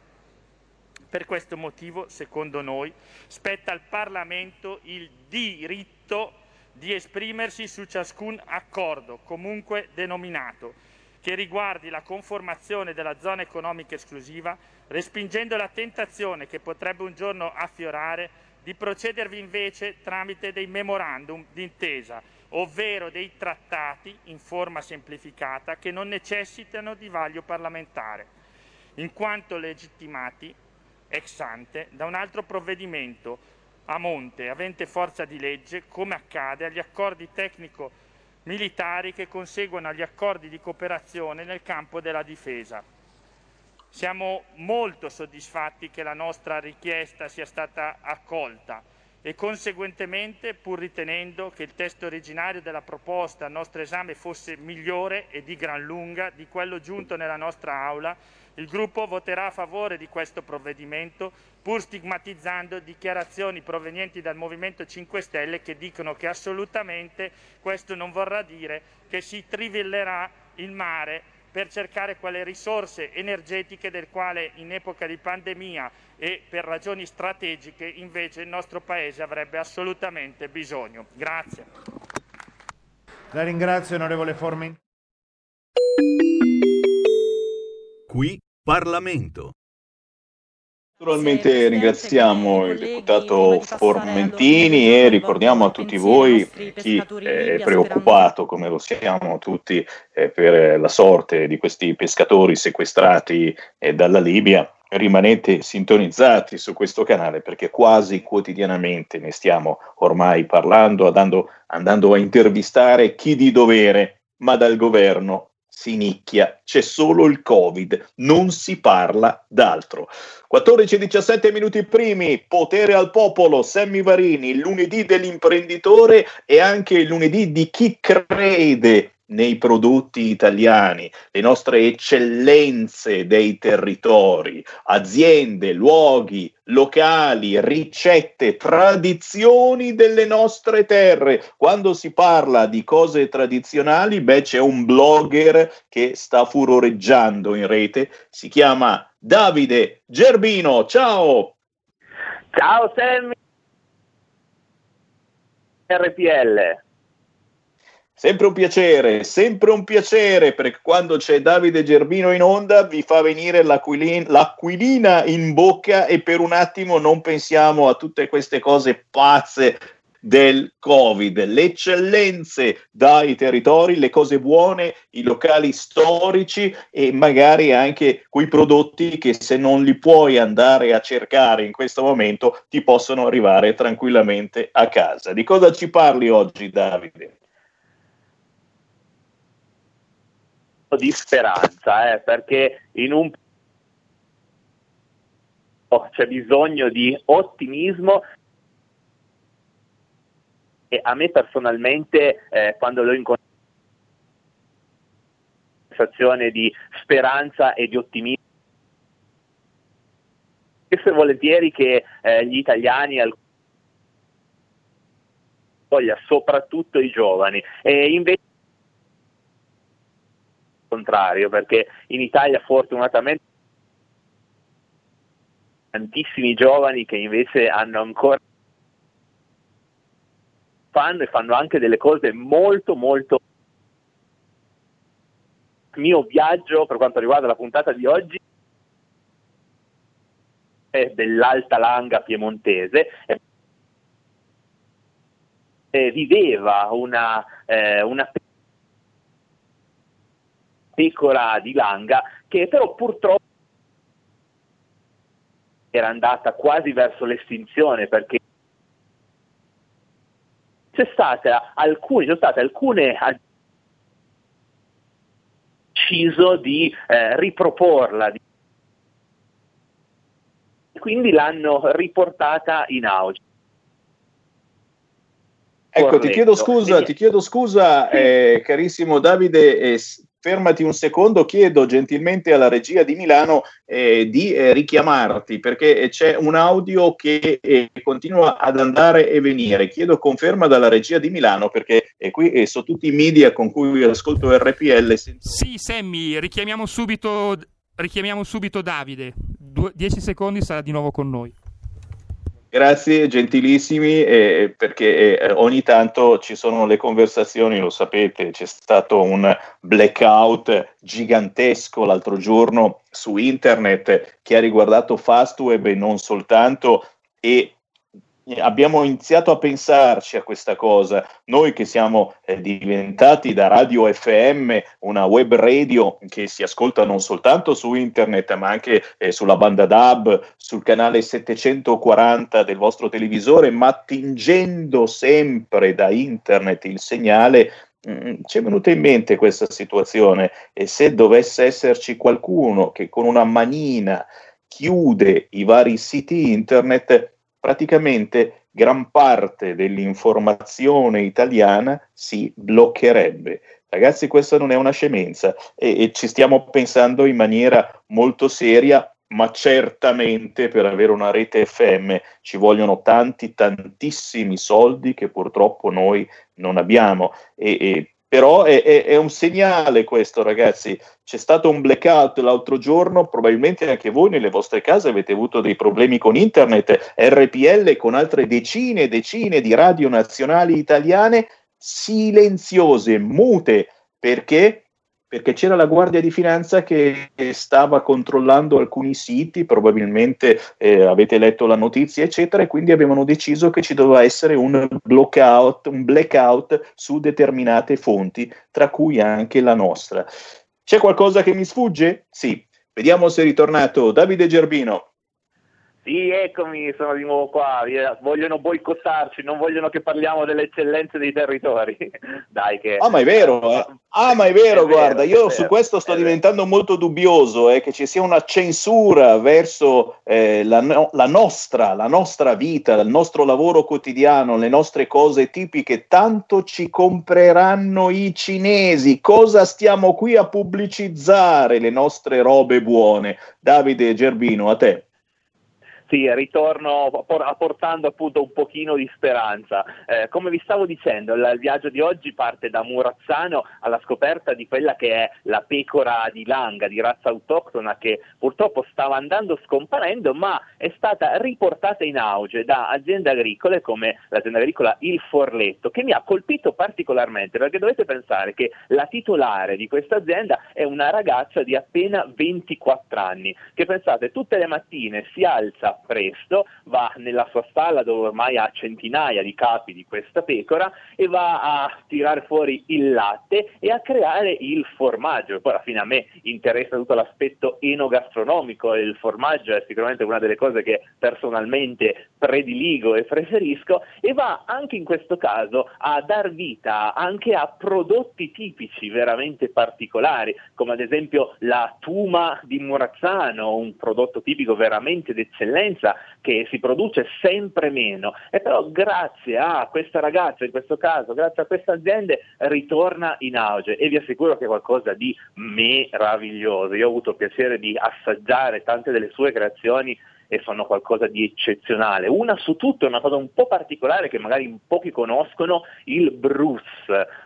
Per questo motivo, secondo noi, spetta al Parlamento il diritto di esprimersi su ciascun accordo, comunque denominato, che riguardi la conformazione della zona economica esclusiva, respingendo la tentazione che potrebbe un giorno affiorare di procedervi invece tramite dei memorandum d'intesa, ovvero dei trattati in forma semplificata che non necessitano di vaglio parlamentare, in quanto legittimati ex ante da un altro provvedimento a monte avente forza di legge, come accade agli accordi tecnico-militari che conseguono agli accordi di cooperazione nel campo della difesa. Siamo molto soddisfatti che la nostra richiesta sia stata accolta e conseguentemente, pur ritenendo che il testo originario della proposta al nostro esame fosse migliore e di gran lunga di quello giunto nella nostra Aula, il gruppo voterà a favore di questo provvedimento, pur stigmatizzando dichiarazioni provenienti dal Movimento 5 Stelle che dicono che assolutamente questo non vorrà dire che si trivellerà il mare per cercare quelle risorse energetiche del quale in epoca di pandemia e per ragioni strategiche invece il nostro Paese avrebbe assolutamente bisogno. Grazie. La ringrazio, onorevole Formin. Qui Parlamento. Naturalmente ringraziamo il deputato Formentini e ricordiamo a tutti voi, chi è preoccupato come lo siamo tutti eh, per la sorte di questi pescatori sequestrati eh, dalla Libia, rimanete sintonizzati su questo canale perché quasi quotidianamente ne stiamo ormai parlando, andando, andando a intervistare chi di dovere, ma dal governo si nicchia, c'è solo il Covid, non si parla d'altro. 14 e 17 minuti primi, potere al popolo, Sammy Varini, lunedì dell'imprenditore e anche il lunedì di chi crede nei prodotti italiani, le nostre eccellenze dei territori, aziende, luoghi, locali, ricette, tradizioni delle nostre terre. Quando si parla di cose tradizionali, beh, c'è un blogger che sta furoreggiando in rete, si chiama Davide Gerbino. Ciao! Ciao Sammy! RPL. Sempre un piacere, sempre un piacere, perché quando c'è Davide Gerbino in onda vi fa venire l'aquilin- l'aquilina in bocca e per un attimo non pensiamo a tutte queste cose pazze del Covid, le eccellenze dai territori, le cose buone, i locali storici e magari anche quei prodotti che se non li puoi andare a cercare in questo momento ti possono arrivare tranquillamente a casa. Di cosa ci parli oggi Davide? Di speranza, eh, perché in un c'è bisogno di ottimismo. E a me personalmente eh, quando l'ho incontrato sensazione di speranza e di ottimismo spesso e volentieri che eh, gli italiani voglia soprattutto i giovani. E invece contrario perché in Italia fortunatamente tantissimi giovani che invece hanno ancora fanno e fanno anche delle cose molto molto il mio viaggio per quanto riguarda la puntata di oggi è dell'Alta Langa piemontese. E viveva una, eh, una pecora di Langa che però purtroppo era andata quasi verso l'estinzione perché c'è stata alcune, c'è state alcune deciso di eh, riproporla di quindi l'hanno riportata in auge. Ecco, ti chiedo scusa, ti chiedo scusa eh, carissimo Davide, eh, fermati un secondo, chiedo gentilmente alla regia di Milano eh, di eh, richiamarti perché c'è un audio che eh, continua ad andare e venire. Chiedo conferma dalla regia di Milano perché eh, qui eh, sono tutti i media con cui ascolto RPL. Sì, Sammy, richiamiamo subito, richiamiamo subito Davide. Due, dieci secondi sarà di nuovo con noi. Grazie, gentilissimi, eh, perché eh, ogni tanto ci sono le conversazioni, lo sapete, c'è stato un blackout gigantesco l'altro giorno su internet che ha riguardato Fastweb e non soltanto e abbiamo iniziato a pensarci a questa cosa, noi che siamo eh, diventati da Radio FM una web radio che si ascolta non soltanto su internet ma anche eh, sulla banda DAB, sul canale 740 del vostro televisore, ma attingendo sempre da internet il segnale, mm, ci è venuta in mente questa situazione. E se dovesse esserci qualcuno che con una manina chiude i vari siti internet, praticamente gran parte dell'informazione italiana si bloccherebbe. Ragazzi, questa non è una scemenza e, e, ci stiamo pensando in maniera molto seria, ma certamente per avere una rete FM ci vogliono tanti, tantissimi soldi che purtroppo noi non abbiamo. E, e però è, è, è, un segnale questo, ragazzi. C'è stato un blackout l'altro giorno, probabilmente anche voi nelle vostre case avete avuto dei problemi con internet, RPL con altre decine e decine di radio nazionali italiane silenziose, mute, perché? Perché c'era la Guardia di Finanza che stava controllando alcuni siti, probabilmente eh, avete letto la notizia, eccetera, e quindi avevano deciso che ci doveva essere un blackout, un blackout su determinate fonti, tra cui anche la nostra. C'è qualcosa che mi sfugge? Sì. Vediamo se è ritornato Davide Gerbino. Sì, eccomi, sono di nuovo qua. Vogliono boicottarci, non vogliono che parliamo delle eccellenze dei territori. Dai, che. Ah, ma è vero, eh. ah, ma è vero, è guarda, vero, io su vero, questo sto diventando vero. molto dubbioso, eh, che ci sia una censura verso eh, la, no- la, nostra, la nostra vita, il nostro lavoro quotidiano, le nostre cose tipiche. Tanto ci compreranno i cinesi. Cosa stiamo qui a pubblicizzare le nostre robe buone? Davide Gerbino, a te. Sì, ritorno portando appunto un pochino di speranza. Eh, come vi stavo dicendo, il viaggio di oggi parte da Murazzano alla scoperta di quella che è la pecora di Langa, di razza autoctona, che purtroppo stava andando scomparendo, ma è stata riportata in auge da aziende agricole come l'azienda agricola Il Forletto, che mi ha colpito particolarmente, perché dovete pensare che la titolare di questa azienda è una ragazza di appena 24 anni, che pensate tutte le mattine si alza presto, va nella sua stalla dove ormai ha centinaia di capi di questa pecora e va a tirare fuori il latte e a creare il formaggio. Poi alla fine a me interessa tutto l'aspetto enogastronomico e il formaggio è sicuramente una delle cose che personalmente prediligo e preferisco e va anche in questo caso a dar vita anche a prodotti tipici veramente particolari, come ad esempio la tuma di Murazzano, un prodotto tipico veramente d'eccellenza consulenza che si produce sempre meno e però grazie a questa ragazza in questo caso, grazie a queste aziende ritorna in auge e vi assicuro che è qualcosa di meraviglioso. Io ho avuto il piacere di assaggiare tante delle sue creazioni e sono qualcosa di eccezionale. Una su tutte, una cosa un po' particolare che magari in pochi conoscono, il Bruce,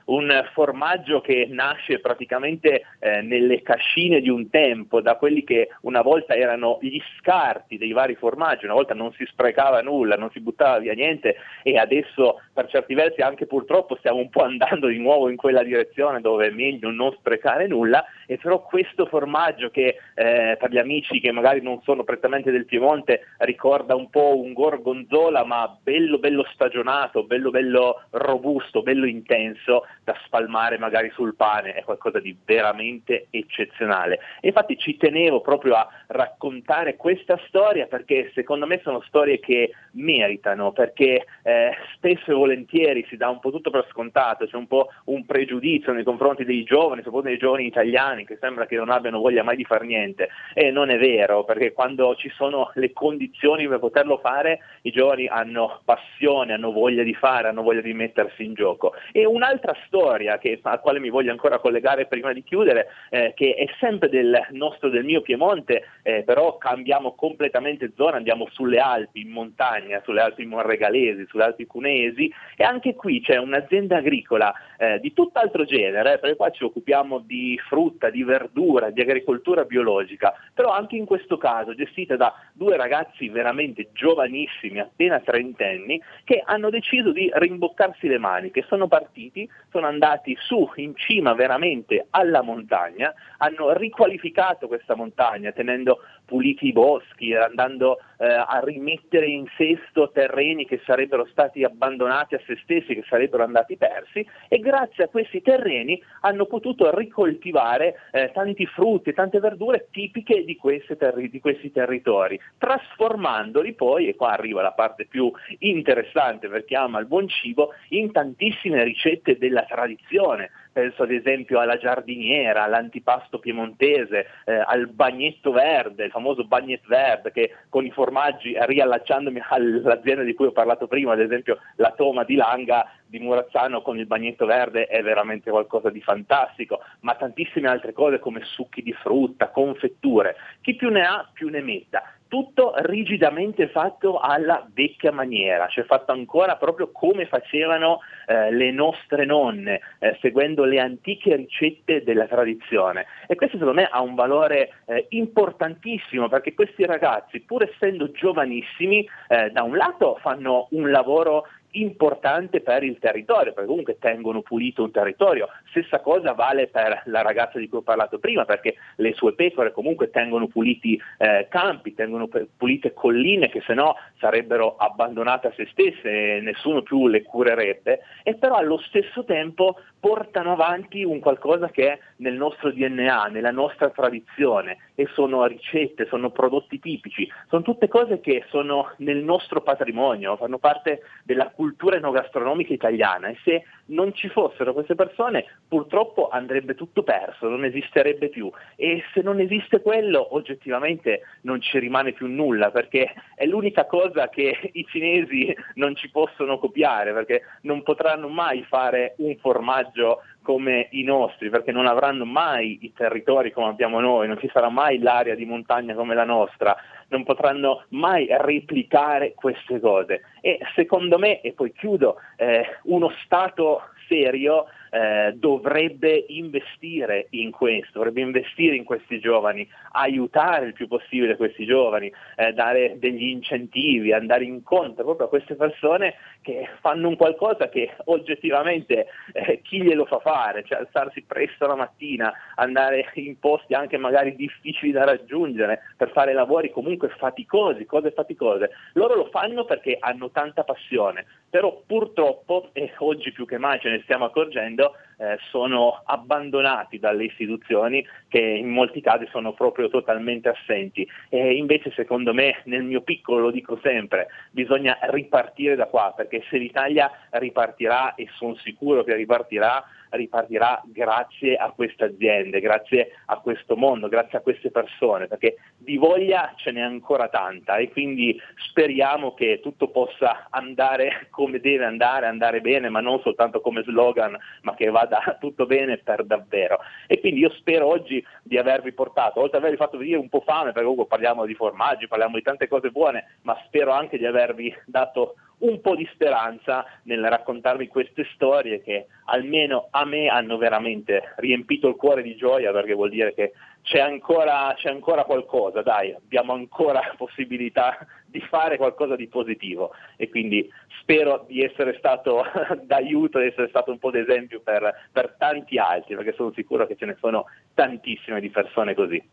un formaggio che nasce praticamente eh, nelle cascine di un tempo, da quelli che una volta erano gli scarti dei vari formaggi, una volta non si sprecava nulla, non si buttava via niente e adesso per certi versi anche purtroppo stiamo un po' andando di nuovo in quella direzione dove è meglio non sprecare nulla e però questo formaggio che eh, per gli amici che magari non sono prettamente del Piemonte ricorda un po' un gorgonzola ma bello bello stagionato, bello bello robusto, bello intenso da spalmare magari sul pane, è qualcosa di veramente eccezionale. E infatti ci tenevo proprio a raccontare questa storia perché secondo me sono storie che meritano, perché eh, spesso e volentieri si dà un po' tutto per scontato, c'è un po' un pregiudizio nei confronti dei giovani, soprattutto dei giovani italiani che sembra che non abbiano voglia mai di fare niente e non è vero, perché quando ci sono le condizioni per poterlo fare, i giovani hanno passione, hanno voglia di fare, hanno voglia di mettersi in gioco. E un'altra storia che, alla quale mi voglio ancora collegare prima di chiudere, eh, che è sempre del nostro, del mio Piemonte, eh, però cambiamo completamente zona, andiamo sulle Alpi, in montagna, sulle Alpi monregalesi, sulle Alpi cuneesi e anche qui c'è un'azienda agricola eh, di tutt'altro genere, eh, perché qua ci occupiamo di frutta, di verdura, di agricoltura biologica, però anche in questo caso gestita da due ragazzi veramente giovanissimi, appena trentenni, che hanno deciso di rimboccarsi le maniche, sono partiti, sono andati su in cima veramente alla montagna, hanno riqualificato questa montagna tenendo puliti i boschi, andando eh, a rimettere in sesto terreni che sarebbero stati abbandonati a se stessi, che sarebbero andati persi e grazie a questi terreni hanno potuto ricoltivare eh, tanti frutti, tante verdure tipiche di, terri- di questi territori, trasformandoli poi, e qua arriva la parte più interessante per chi ama il buon cibo, in tantissime ricette della tradizione. Penso ad esempio alla giardiniera, all'antipasto piemontese, eh, al bagnetto verde, il famoso bagnet verde che con i formaggi, riallacciandomi all'azienda di cui ho parlato prima, ad esempio la Toma di Langa di Murazzano con il bagnetto verde è veramente qualcosa di fantastico, ma tantissime altre cose come succhi di frutta, confetture, chi più ne ha più ne metta tutto rigidamente fatto alla vecchia maniera, cioè fatto ancora proprio come facevano eh, le nostre nonne, eh, seguendo le antiche ricette della tradizione. E questo secondo me ha un valore eh, importantissimo perché questi ragazzi, pur essendo giovanissimi, eh, da un lato fanno un lavoro importante per il territorio, perché comunque tengono pulito un territorio. Stessa cosa vale per la ragazza di cui ho parlato prima, perché le sue pecore comunque tengono puliti eh, campi, tengono pulite colline che se no sarebbero abbandonate a se stesse e nessuno più le curerebbe, e però allo stesso tempo portano avanti un qualcosa che è nel nostro DNA, nella nostra tradizione e sono ricette, sono prodotti tipici, sono tutte cose che sono nel nostro patrimonio, fanno parte della cultura enogastronomica italiana. E se non ci fossero queste persone purtroppo andrebbe tutto perso, non esisterebbe più. E se non esiste quello oggettivamente non ci rimane più nulla perché è l'unica cosa che i cinesi non ci possono copiare perché non potranno mai fare un formaggio come i nostri, perché non avranno mai i territori come abbiamo noi, non ci sarà mai l'area di montagna come la nostra, non potranno mai replicare queste cose. E secondo me, e poi chiudo, eh, uno Stato serio eh, dovrebbe investire in questo, dovrebbe investire in questi giovani, aiutare il più possibile questi giovani, eh, dare degli incentivi, andare incontro proprio a queste persone che fanno un qualcosa che oggettivamente eh, chi glielo fa fare, cioè alzarsi presto la mattina, andare in posti anche magari difficili da raggiungere per fare lavori comunque faticosi, cose faticose. Loro lo fanno perché hanno tanta passione, però purtroppo, e oggi più che mai ce ne stiamo accorgendo, eh, sono abbandonati dalle istituzioni che in molti casi sono proprio totalmente assenti. E invece secondo me, nel mio piccolo lo dico sempre, bisogna ripartire da qua, perché se l'Italia ripartirà, e sono sicuro che ripartirà, ripartirà grazie a queste aziende, grazie a questo mondo, grazie a queste persone, perché di voglia ce n'è ancora tanta e quindi speriamo che tutto possa andare come deve andare, andare bene, ma non soltanto come slogan, ma che vada tutto bene per davvero. E quindi io spero oggi di avervi portato, oltre ad avervi fatto venire un po' fame, perché comunque parliamo di formaggi, parliamo di tante cose buone, ma spero anche di avervi dato un po' di speranza nel raccontarvi queste storie che almeno a me hanno veramente riempito il cuore di gioia perché vuol dire che c'è ancora, c'è ancora qualcosa, dai, abbiamo ancora possibilità di fare qualcosa di positivo e quindi spero di essere stato d'aiuto, di essere stato un po' d'esempio per, per tanti altri perché sono sicuro che ce ne sono tantissime di persone così.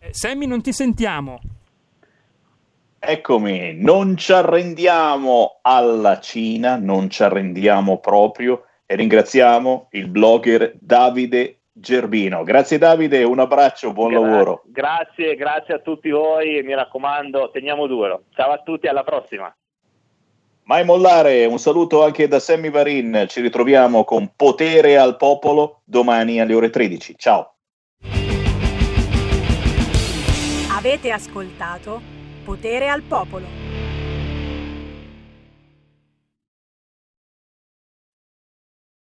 Eh, Sammy, non ti sentiamo. Eccomi, non ci arrendiamo alla Cina, non ci arrendiamo proprio e ringraziamo il blogger Davide Gerbino. Grazie Davide, un abbraccio, buon Gra- lavoro. Grazie, grazie a tutti voi e mi raccomando, teniamo duro. Ciao a tutti, alla prossima. Mai mollare, un saluto anche da Sammy Varin, ci ritroviamo con Potere al Popolo domani alle ore 13. Ciao. Avete ascoltato Potere al Popolo.